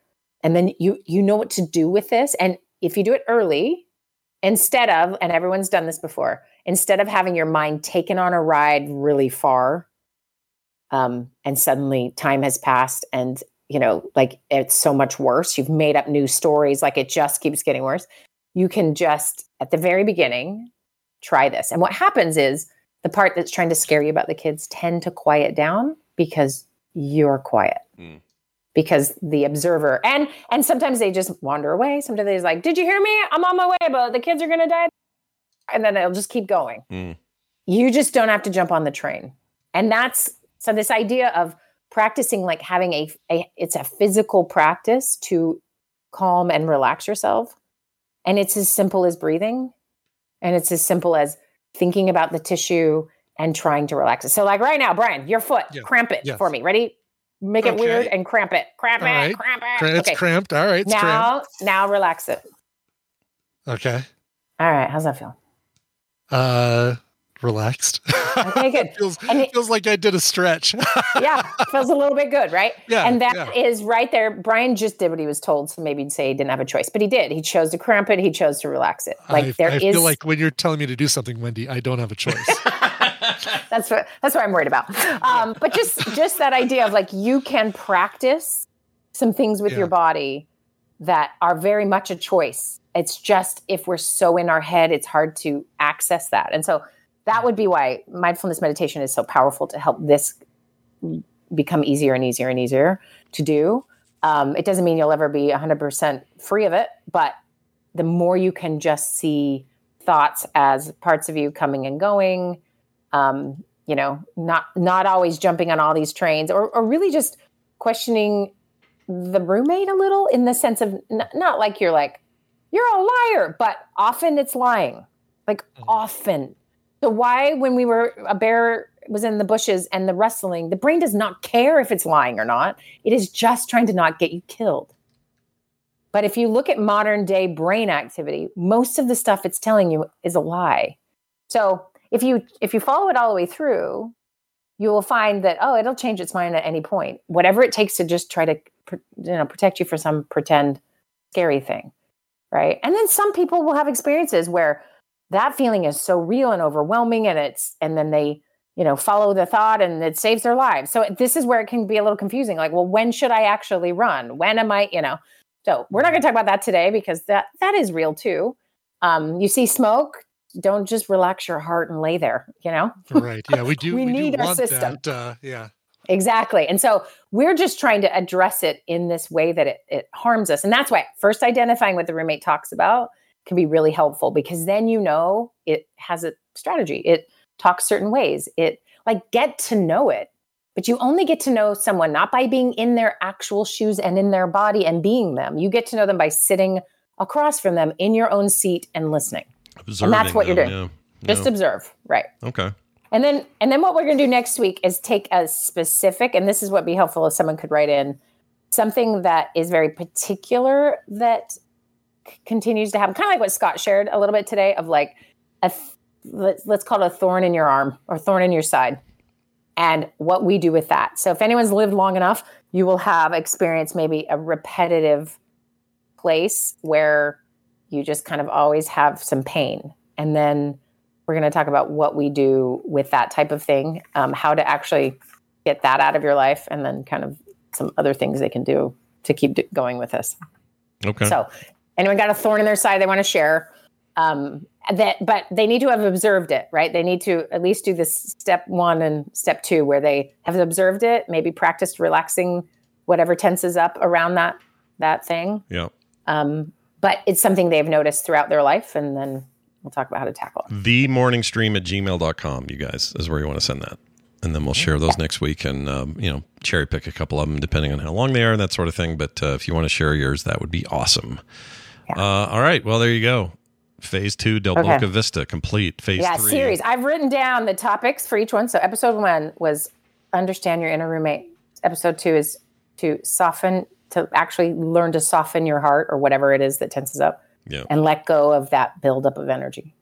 and then you you know what to do with this. And if you do it early, instead of, and everyone's done this before, instead of having your mind taken on a ride really far, um, and suddenly time has passed and you know like it's so much worse. You've made up new stories like it just keeps getting worse. You can just at the very beginning try this. And what happens is the part that's trying to scare you about the kids tend to quiet down because you're quiet. Mm. Because the observer and and sometimes they just wander away. Sometimes they're like did you hear me? I'm on my way but the kids are going to die. And then it'll just keep going. Mm. you just don't have to jump on the train. And that's so this idea of practicing like having a, a it's a physical practice to calm and relax yourself. And it's as simple as breathing. And it's as simple as thinking about the tissue and trying to relax it. So like right now brian your foot Yeah. cramp it Yes. for me. Ready make it weird and cramp it cramp All it right. cramp it It's okay cramped. All right. It's now now relax it. Okay. all right how's that feel Uh, relaxed. okay good feels it- feels like I did a stretch. yeah, feels a little bit good, right? Yeah, And that is yeah. right there. Brian just did what he was told, so maybe he'd say he didn't have a choice, but he did. He chose to cramp it. He chose to relax it. Like I, there I is. feel like when you're telling me to do something, Wendi, I don't have a choice. that's what that's what I'm worried about. Um, but just just that idea of like you can practice some things with Yeah. your body that are very much a choice. It's just if we're so in our head, it's hard to access that. And so that would be why mindfulness meditation is so powerful to help this become easier and easier and easier to do. Um, it doesn't mean you'll ever be 100% free of it, but the more you can just see thoughts as parts of you coming and going, um, you know, not not always jumping on all these trains, or or really just questioning the roommate a little in the sense of n- not like you're like you're a liar, but often it's lying, like often. So why, when we were a bear was in the bushes and the rustling, the brain does not care if it's lying or not. It is just trying to not get you killed. But if you look at modern day brain activity, most of the stuff it's telling you is a lie. So if you if you follow it all the way through, you will find that oh, it'll change its mind at any point. Whatever it takes to just try to you know protect you for some pretend scary thing, right? And then some people will have experiences where that feeling is so real and overwhelming, and it's and then they you know follow the thought and it saves their lives. So this is where it can be a little confusing. Like, well, when should I actually run? When am I? You know. So we're not going to talk about that today because that that is real too. Um, you see smoke, don't just relax your heart and lay there. You know. right. Yeah, we do. We do need our want system. That, uh, yeah. Exactly. And so we're just trying to address it in this way that it, it harms us. And that's why first identifying what the roommate talks about can be really helpful because then you know it has a strategy. It talks certain ways. It like get to know it. But you only get to know someone not by being in their actual shoes and in their body and being them. You get to know them by sitting across from them in your own seat and listening. Observing and that's what you're doing. yeah. Just Yeah. observe. Right. Okay. And then and then what we're going to do next week is take a specific and this is what would be helpful if someone could write in something that is very particular that c- continues to happen kind of like what Scott shared a little bit today of like a th- let's, let's call it a thorn in your arm or thorn in your side and what we do with that. So if anyone's lived long enough, you will have experienced maybe a repetitive place where you just kind of always have some pain. And then we're going to talk about what we do with that type of thing, um, how to actually get that out of your life, and then kind of some other things they can do to keep going with this. Okay. So, anyone got a thorn in their side they want to share? Um, that, but they need to have observed it, right? They need to at least do this step one and step two, where they have observed it, maybe practiced relaxing whatever tenses up around that that thing. yeah. Um, but it's something they've noticed throughout their life, and then we'll talk about how to tackle it. The morning stream at gmail.com, you guys, is where you want to send that. and then we'll share those next week, and um, you know, cherry pick a couple of them depending on how long they are and that sort of thing. But uh, if you want to share yours, that would be awesome. Uh, all right, well there you go. Phase two, Del Okay. Boca Vista, complete. Phase yeah, three. series. I've written down the topics for each one. So episode one was understand your inner roommate. Episode two is to soften, to actually learn to soften your heart or whatever it is that tenses up, Yeah, and let go of that buildup of energy.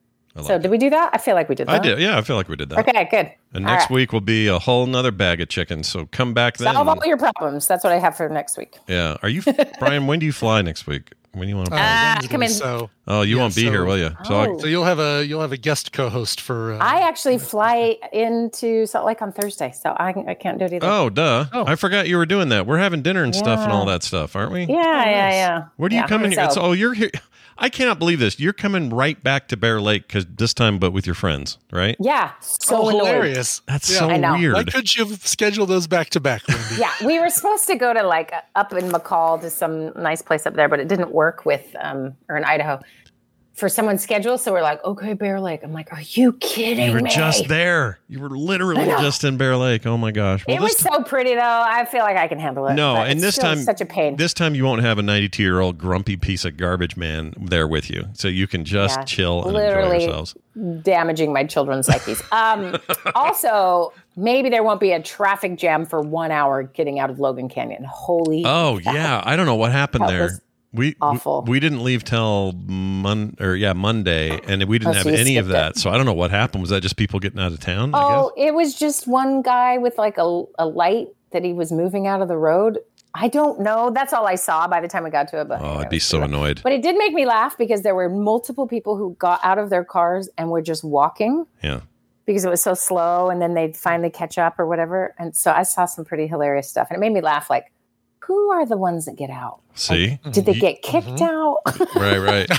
so did we do that? I feel like we did. I that. did. Yeah, I feel like we did that. Okay, good. And All next right. week will be a whole nother bag of chicken. So come back then. solve all your problems. That's what I have for next week. Yeah. Are you, Brian? When do you fly next week? When you want to? Uh, fly? Come in. So, oh, you yeah, won't be so- here, will you? So I- Oh. so you'll have a you'll have a guest co-host for. Uh, I actually fly into Salt Lake on Thursday, so I, I can't do it either. Oh, duh. Oh. I forgot you were doing that. We're having dinner and stuff and all that stuff, aren't we? yeah, yeah, yeah. Where do you Yeah. come in here? It's, So- oh, you're here. I cannot believe this. You're coming right back to Bear Lake because this time, but with your friends, right? Yeah, so oh, hilarious! That's Yeah. so I know. Why couldn't you have scheduled those back to back, Yeah, we were supposed to go to like up in McCall to some nice place up there, but it didn't work with um or in Idaho for someone's schedule. So we're like, okay, Bear Lake. I'm like, are you kidding You were me? just there. You were literally just in Bear Lake. Oh my gosh. Well, it was this so pretty though. I feel like I can handle it. No, and this time, such a pain. This time, you won't have a 92 year old grumpy piece of garbage man there with you, so you can just Yeah, chill and literally enjoy yourselves. damaging my children's psyches. Um, also, maybe there won't be a traffic jam for one hour getting out of Logan Canyon. Holy Oh yeah, I don't know what happened That there. We awful. We, we didn't leave till Mon or yeah Monday, and we didn't Oh, have you any of that. it. So I don't know what happened. Was that just people getting out of town? I Oh, it was just one guy with like a, a light that he was moving out of the road. I don't know. That's all I saw by the time I got to it. But Oh, I'd be so annoyed. But it did make me laugh because there were multiple people who got out of their cars and were just walking Yeah. because it was so slow and then they'd finally catch up or whatever. And so I saw some pretty hilarious stuff and it made me laugh like, who are the ones that get out? See, Did they get kicked out? right, right.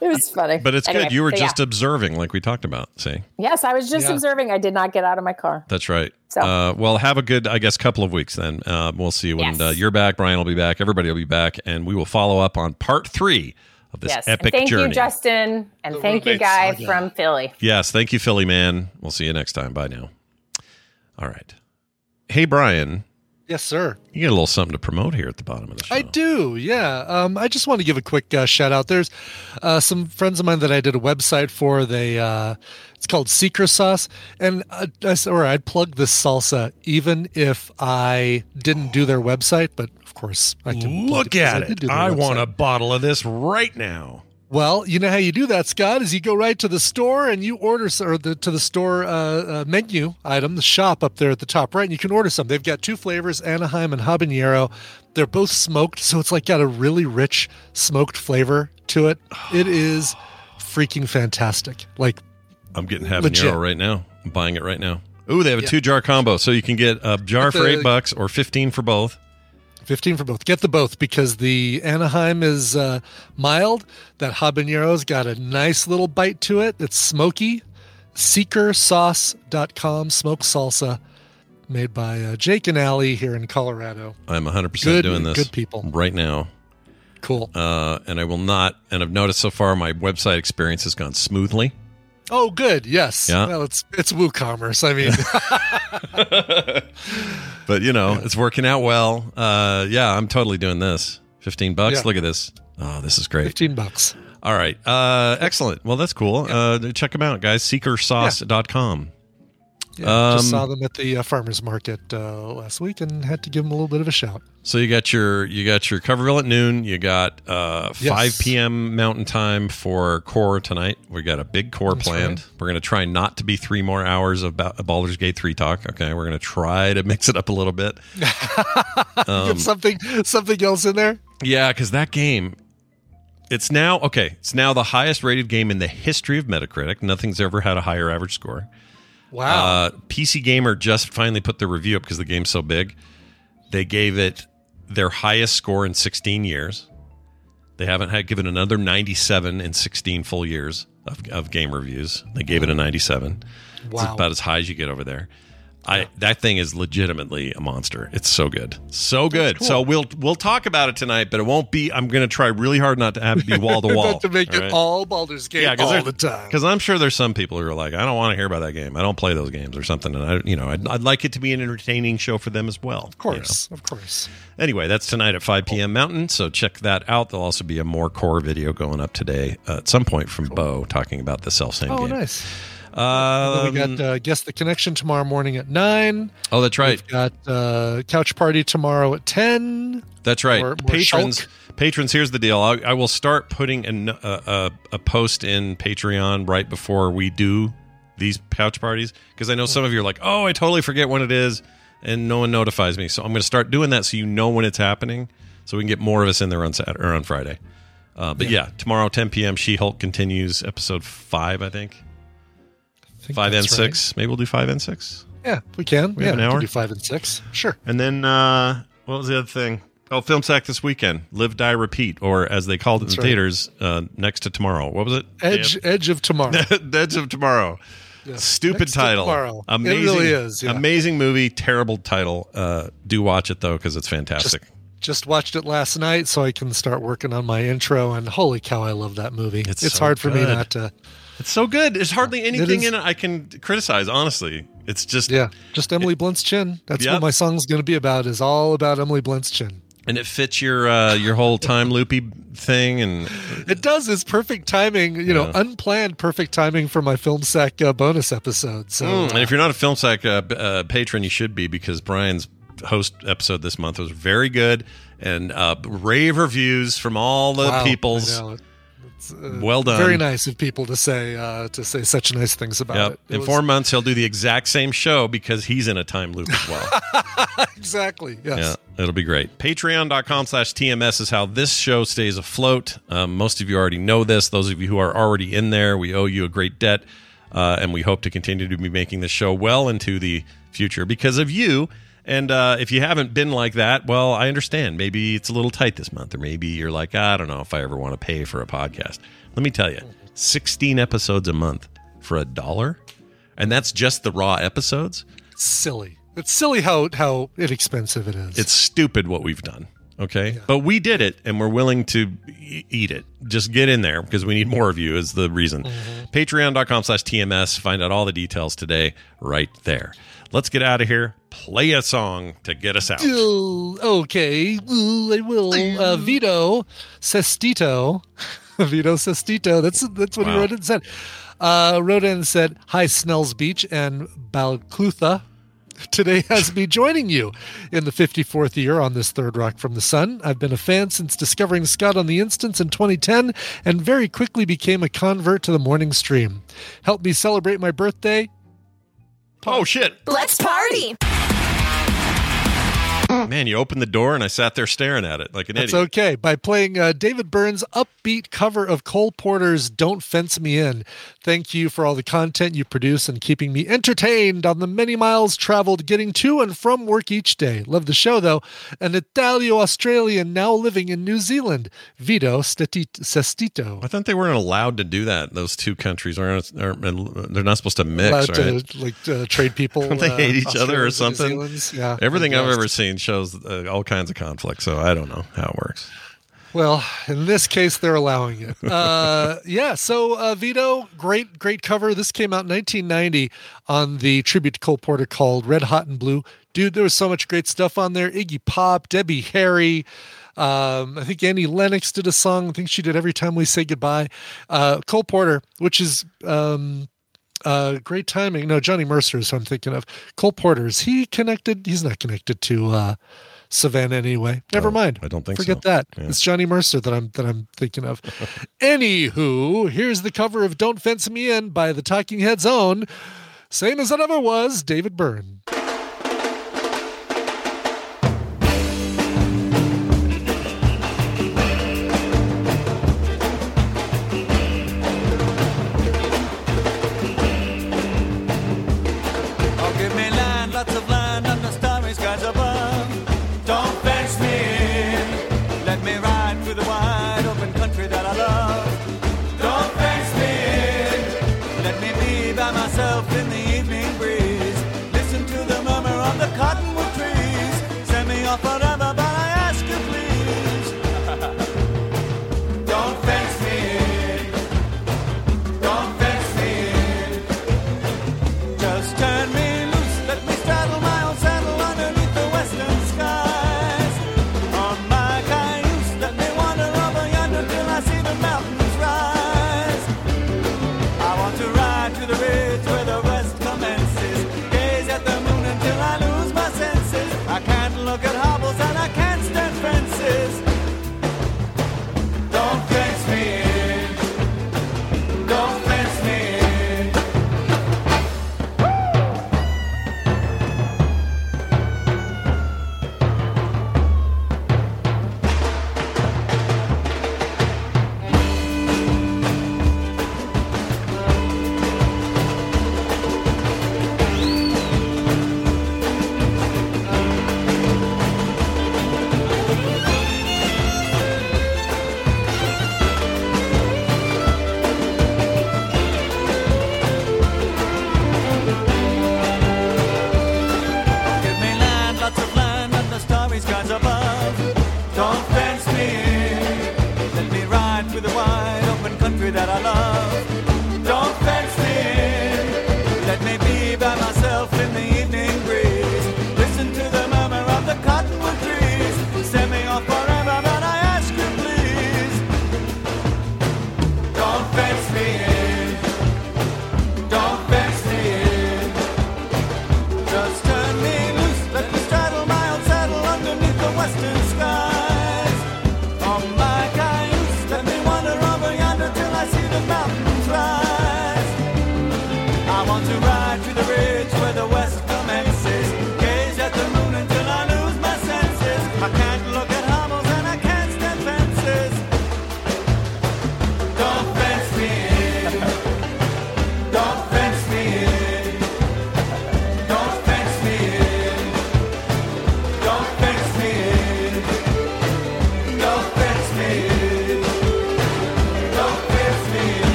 it was funny. But it's Anyway, good. You were so yeah. just observing, like we talked about. See, Yes, I was just Yeah. observing. I did not get out of my car. that's right. So- Uh, well, have a good, I guess, couple of weeks then. Uh, we'll see when Yes. uh, you're back. Brian will be back. Everybody will be back, and we will follow up on part three of this yes. epic and thank journey. you, Justin. And thank you, roommate Guy saga. from Philly. Yes, thank you, Philly man. We'll see you next time. Bye now. All right. Hey, Brian. Yes, sir. You get a little something to promote here at the bottom of the show. I do, yeah. Um, I just want to give a quick uh, shout out. There's uh, some friends of mine that I did a website for. They uh, it's called Secret Sauce, and uh, I s- or I'd plug this salsa even if I didn't do their website. But of course, I can Look at it. do their I want a bottle of this right now. Well, you know how you do that, Scott, is you go right to the store and you order or the to the store uh, uh, menu item, the shop up there at the top right, and you can order some. They've got two flavors, Anaheim and habanero. They're both smoked, so it's like got a really rich smoked flavor to it. It is freaking fantastic. Like I'm getting habanero Legit. right now. I'm buying it right now. Ooh, they have a Yeah. two jar combo, so you can get a jar for eight bucks or fifteen for both. 15 for both. Get the both because the Anaheim is uh, mild. That habanero's got a nice little bite to it. It's smoky. Seekersauce.com, smoke salsa, made by uh, Jake and Allie here in Colorado. I'm 100 percent Good- doing this. good people. right now. Cool. Uh, and I will not. And I've noticed so far my website experience has gone smoothly. Oh, good. Yes. Yeah. Well, it's it's WooCommerce. I mean, But you know, it's working out well. Uh, yeah, I'm totally doing this. 15 bucks. Yeah. Look at this. Oh, this is great. 15 bucks. All right. Uh, excellent. Well, that's cool. Uh, check them out, guys. Seekersauce.com. yeah, just saw Um, them at the uh, farmers market uh, last week and had to give them a little bit of a shout. So you got your you got your Coverville at noon. You got uh, Yes. 5 p.m. Mountain Time for core tonight. We got a big core That's planned. right. We're going to try not to be three more hours of ba- Baldur's Gate three talk. Okay, we're going to try to mix it up a little bit. Um, Get something something else in there. Yeah, because that game, it's now okay. It's now the highest rated game in the history of Metacritic. Nothing's ever had a higher average score. Wow. Uh, PC Gamer just finally put their review up because the game's so big. They gave it their highest score in 16 years. They haven't had given another 97 in 16 full years of, of game reviews. They gave it a 97. Wow. It's about as high as you get over there. I that thing is legitimately a monster. It's so good, so good. So we'll we'll talk about it tonight, but it won't be. I'm going to try really hard not to have it be wall to wall. To make it all Baldur's Gate all the time. Because I'm sure there's some people who are like, I don't want to hear about that game. I don't play those games or something. And I, you know, I'd, I'd like it to be an entertaining show for them as well. Of course, of course. Anyway, that's tonight at 5 p.m. Mountain. So check that out. There'll also be a more core video going up today uh, at some point from Bo talking about the self same Oh, game. nice. Um, we got uh, guess the connection tomorrow morning at nine. Oh, that's right. We've got uh, couch party tomorrow at ten. That's right. More- more patrons, Shulk. patrons. Here's the deal. I, I will start putting an, a, a a post in Patreon right before we do these couch parties because I know some of you are like, "Oh, I totally forget when it is," and no one notifies me. So I'm going to start doing that so you know when it's happening, so we can get more of us in there on Saturday or on Friday. Uh, but yeah. tomorrow 10 p.m. She Hulk continues episode five, I think. Think five and that's six. Maybe we'll do five and six. Yeah, we can. We yeah, have an we can hour? do five and six. Sure. And then uh, what was the other thing? Oh, Film Sack this weekend. Live, Die, Repeat, or as they called it That's in right. theaters, uh, next to tomorrow. What was it? Edge, Edge of Tomorrow. Edge of Tomorrow. Stupid Next title. Tomorrow. It Amazing. really is, yeah. Amazing movie. Terrible title. Uh, do watch it though because it's fantastic. Just watched it last night, so I can start working on my intro. And holy cow, I love that movie. It's, so hard for me not to. It's so good. There's hardly anything is. in it I can criticize. Honestly, it's just Yeah, just Emily Blunt's chin. That's Yep. what my song's going to be about. Is all about Emily Blunt's chin. and it fits your uh, your whole time loopy thing and It does. It's perfect timing. You know, unplanned perfect timing for my film sack uh, bonus episode. So, Mm, and if you're not a Film Sack uh, uh, patron, you should be because Brian's host episode this month was very good and uh, rave reviews from all the wow, peoples. It's, uh, Well done. Very nice of people to say uh, to say such nice things about Yep. it. It In was- four months, he'll do the exact same show because he's in a time loop as well. exactly. Yes. Yeah, it'll be great. Patreon.com slash TMS is how this show stays afloat. Um, most of you already know this. Those of you who are already in there, we owe you a great debt. Uh, and we hope to continue to be making this show well into the future because of you. And uh, if you haven't been like that, well, I understand. Maybe it's a little tight this month, or maybe you're like, I don't know if I ever want to pay for a podcast. Let me tell you 16 episodes a month for a dollar. And that's just the raw episodes. silly. It's silly how how inexpensive it is. It's stupid what we've done. Okay. But we did it and we're willing to eat it. Just get in there because we need more of you, is the reason. Patreon.com slash TMS. Find out all the details today right there. Let's get out of here. Play a song to get us out. Ooh, okay, Ooh, I will. Uh, Vito Sestito, Vito Sestito. That's that's what he wrote and said. Uh, wrote in and said, "Hi, Snells Beach and Balclutha." Today has me joining you in the 54th year on this third rock from the sun. I've been a fan since discovering Scott on the Instance in 2010 and very quickly became a convert to the morning stream. Help me celebrate my birthday. Oh, shit. Let's party! Man, you opened the door and I sat there staring at it like an That's idiot. okay. By playing uh, David Byrne's upbeat cover of Cole Porter's Don't Fence Me In. Thank you for all the content you produce and keeping me entertained on the many miles traveled getting to and from work each day. Love the show, though. An Italio Australian now living in New Zealand, Vito Sestito. I thought they weren't allowed to do that. Those two countries aren't, aren't they're not supposed to mix, Allowed right? to like uh, trade people. Don't they uh, hate each other or Australians and New something? Yeah. Everything I've ever seen shows uh, all kinds of conflict, so I don't know how it works. Well, in this case, they're allowing it. Uh, yeah. So, uh, Vito, great, great cover. This came out in 1990 on the tribute to Cole Porter called Red Hot and Blue. Dude, there was so much great stuff on there. Iggy Pop, Debbie Harry. Um, I think Annie Lennox did a song. I think she did Every Time We Say Goodbye. Uh, Cole Porter, which is um, uh, great timing. No, Johnny Mercer is who I'm thinking of. Cole Porter, is he connected? He's not connected to uh, Savannah anyway. Never mind. I don't think Forget so. that. Yeah. It's Johnny Mercer that I'm that I'm thinking of. Anywho, here's the cover of "Don't Fence Me In" by the Talking Heads' own, same as it ever was, David Byrne.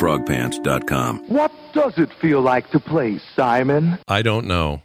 frogpants.com. What does it feel like to play Simon? I don't know.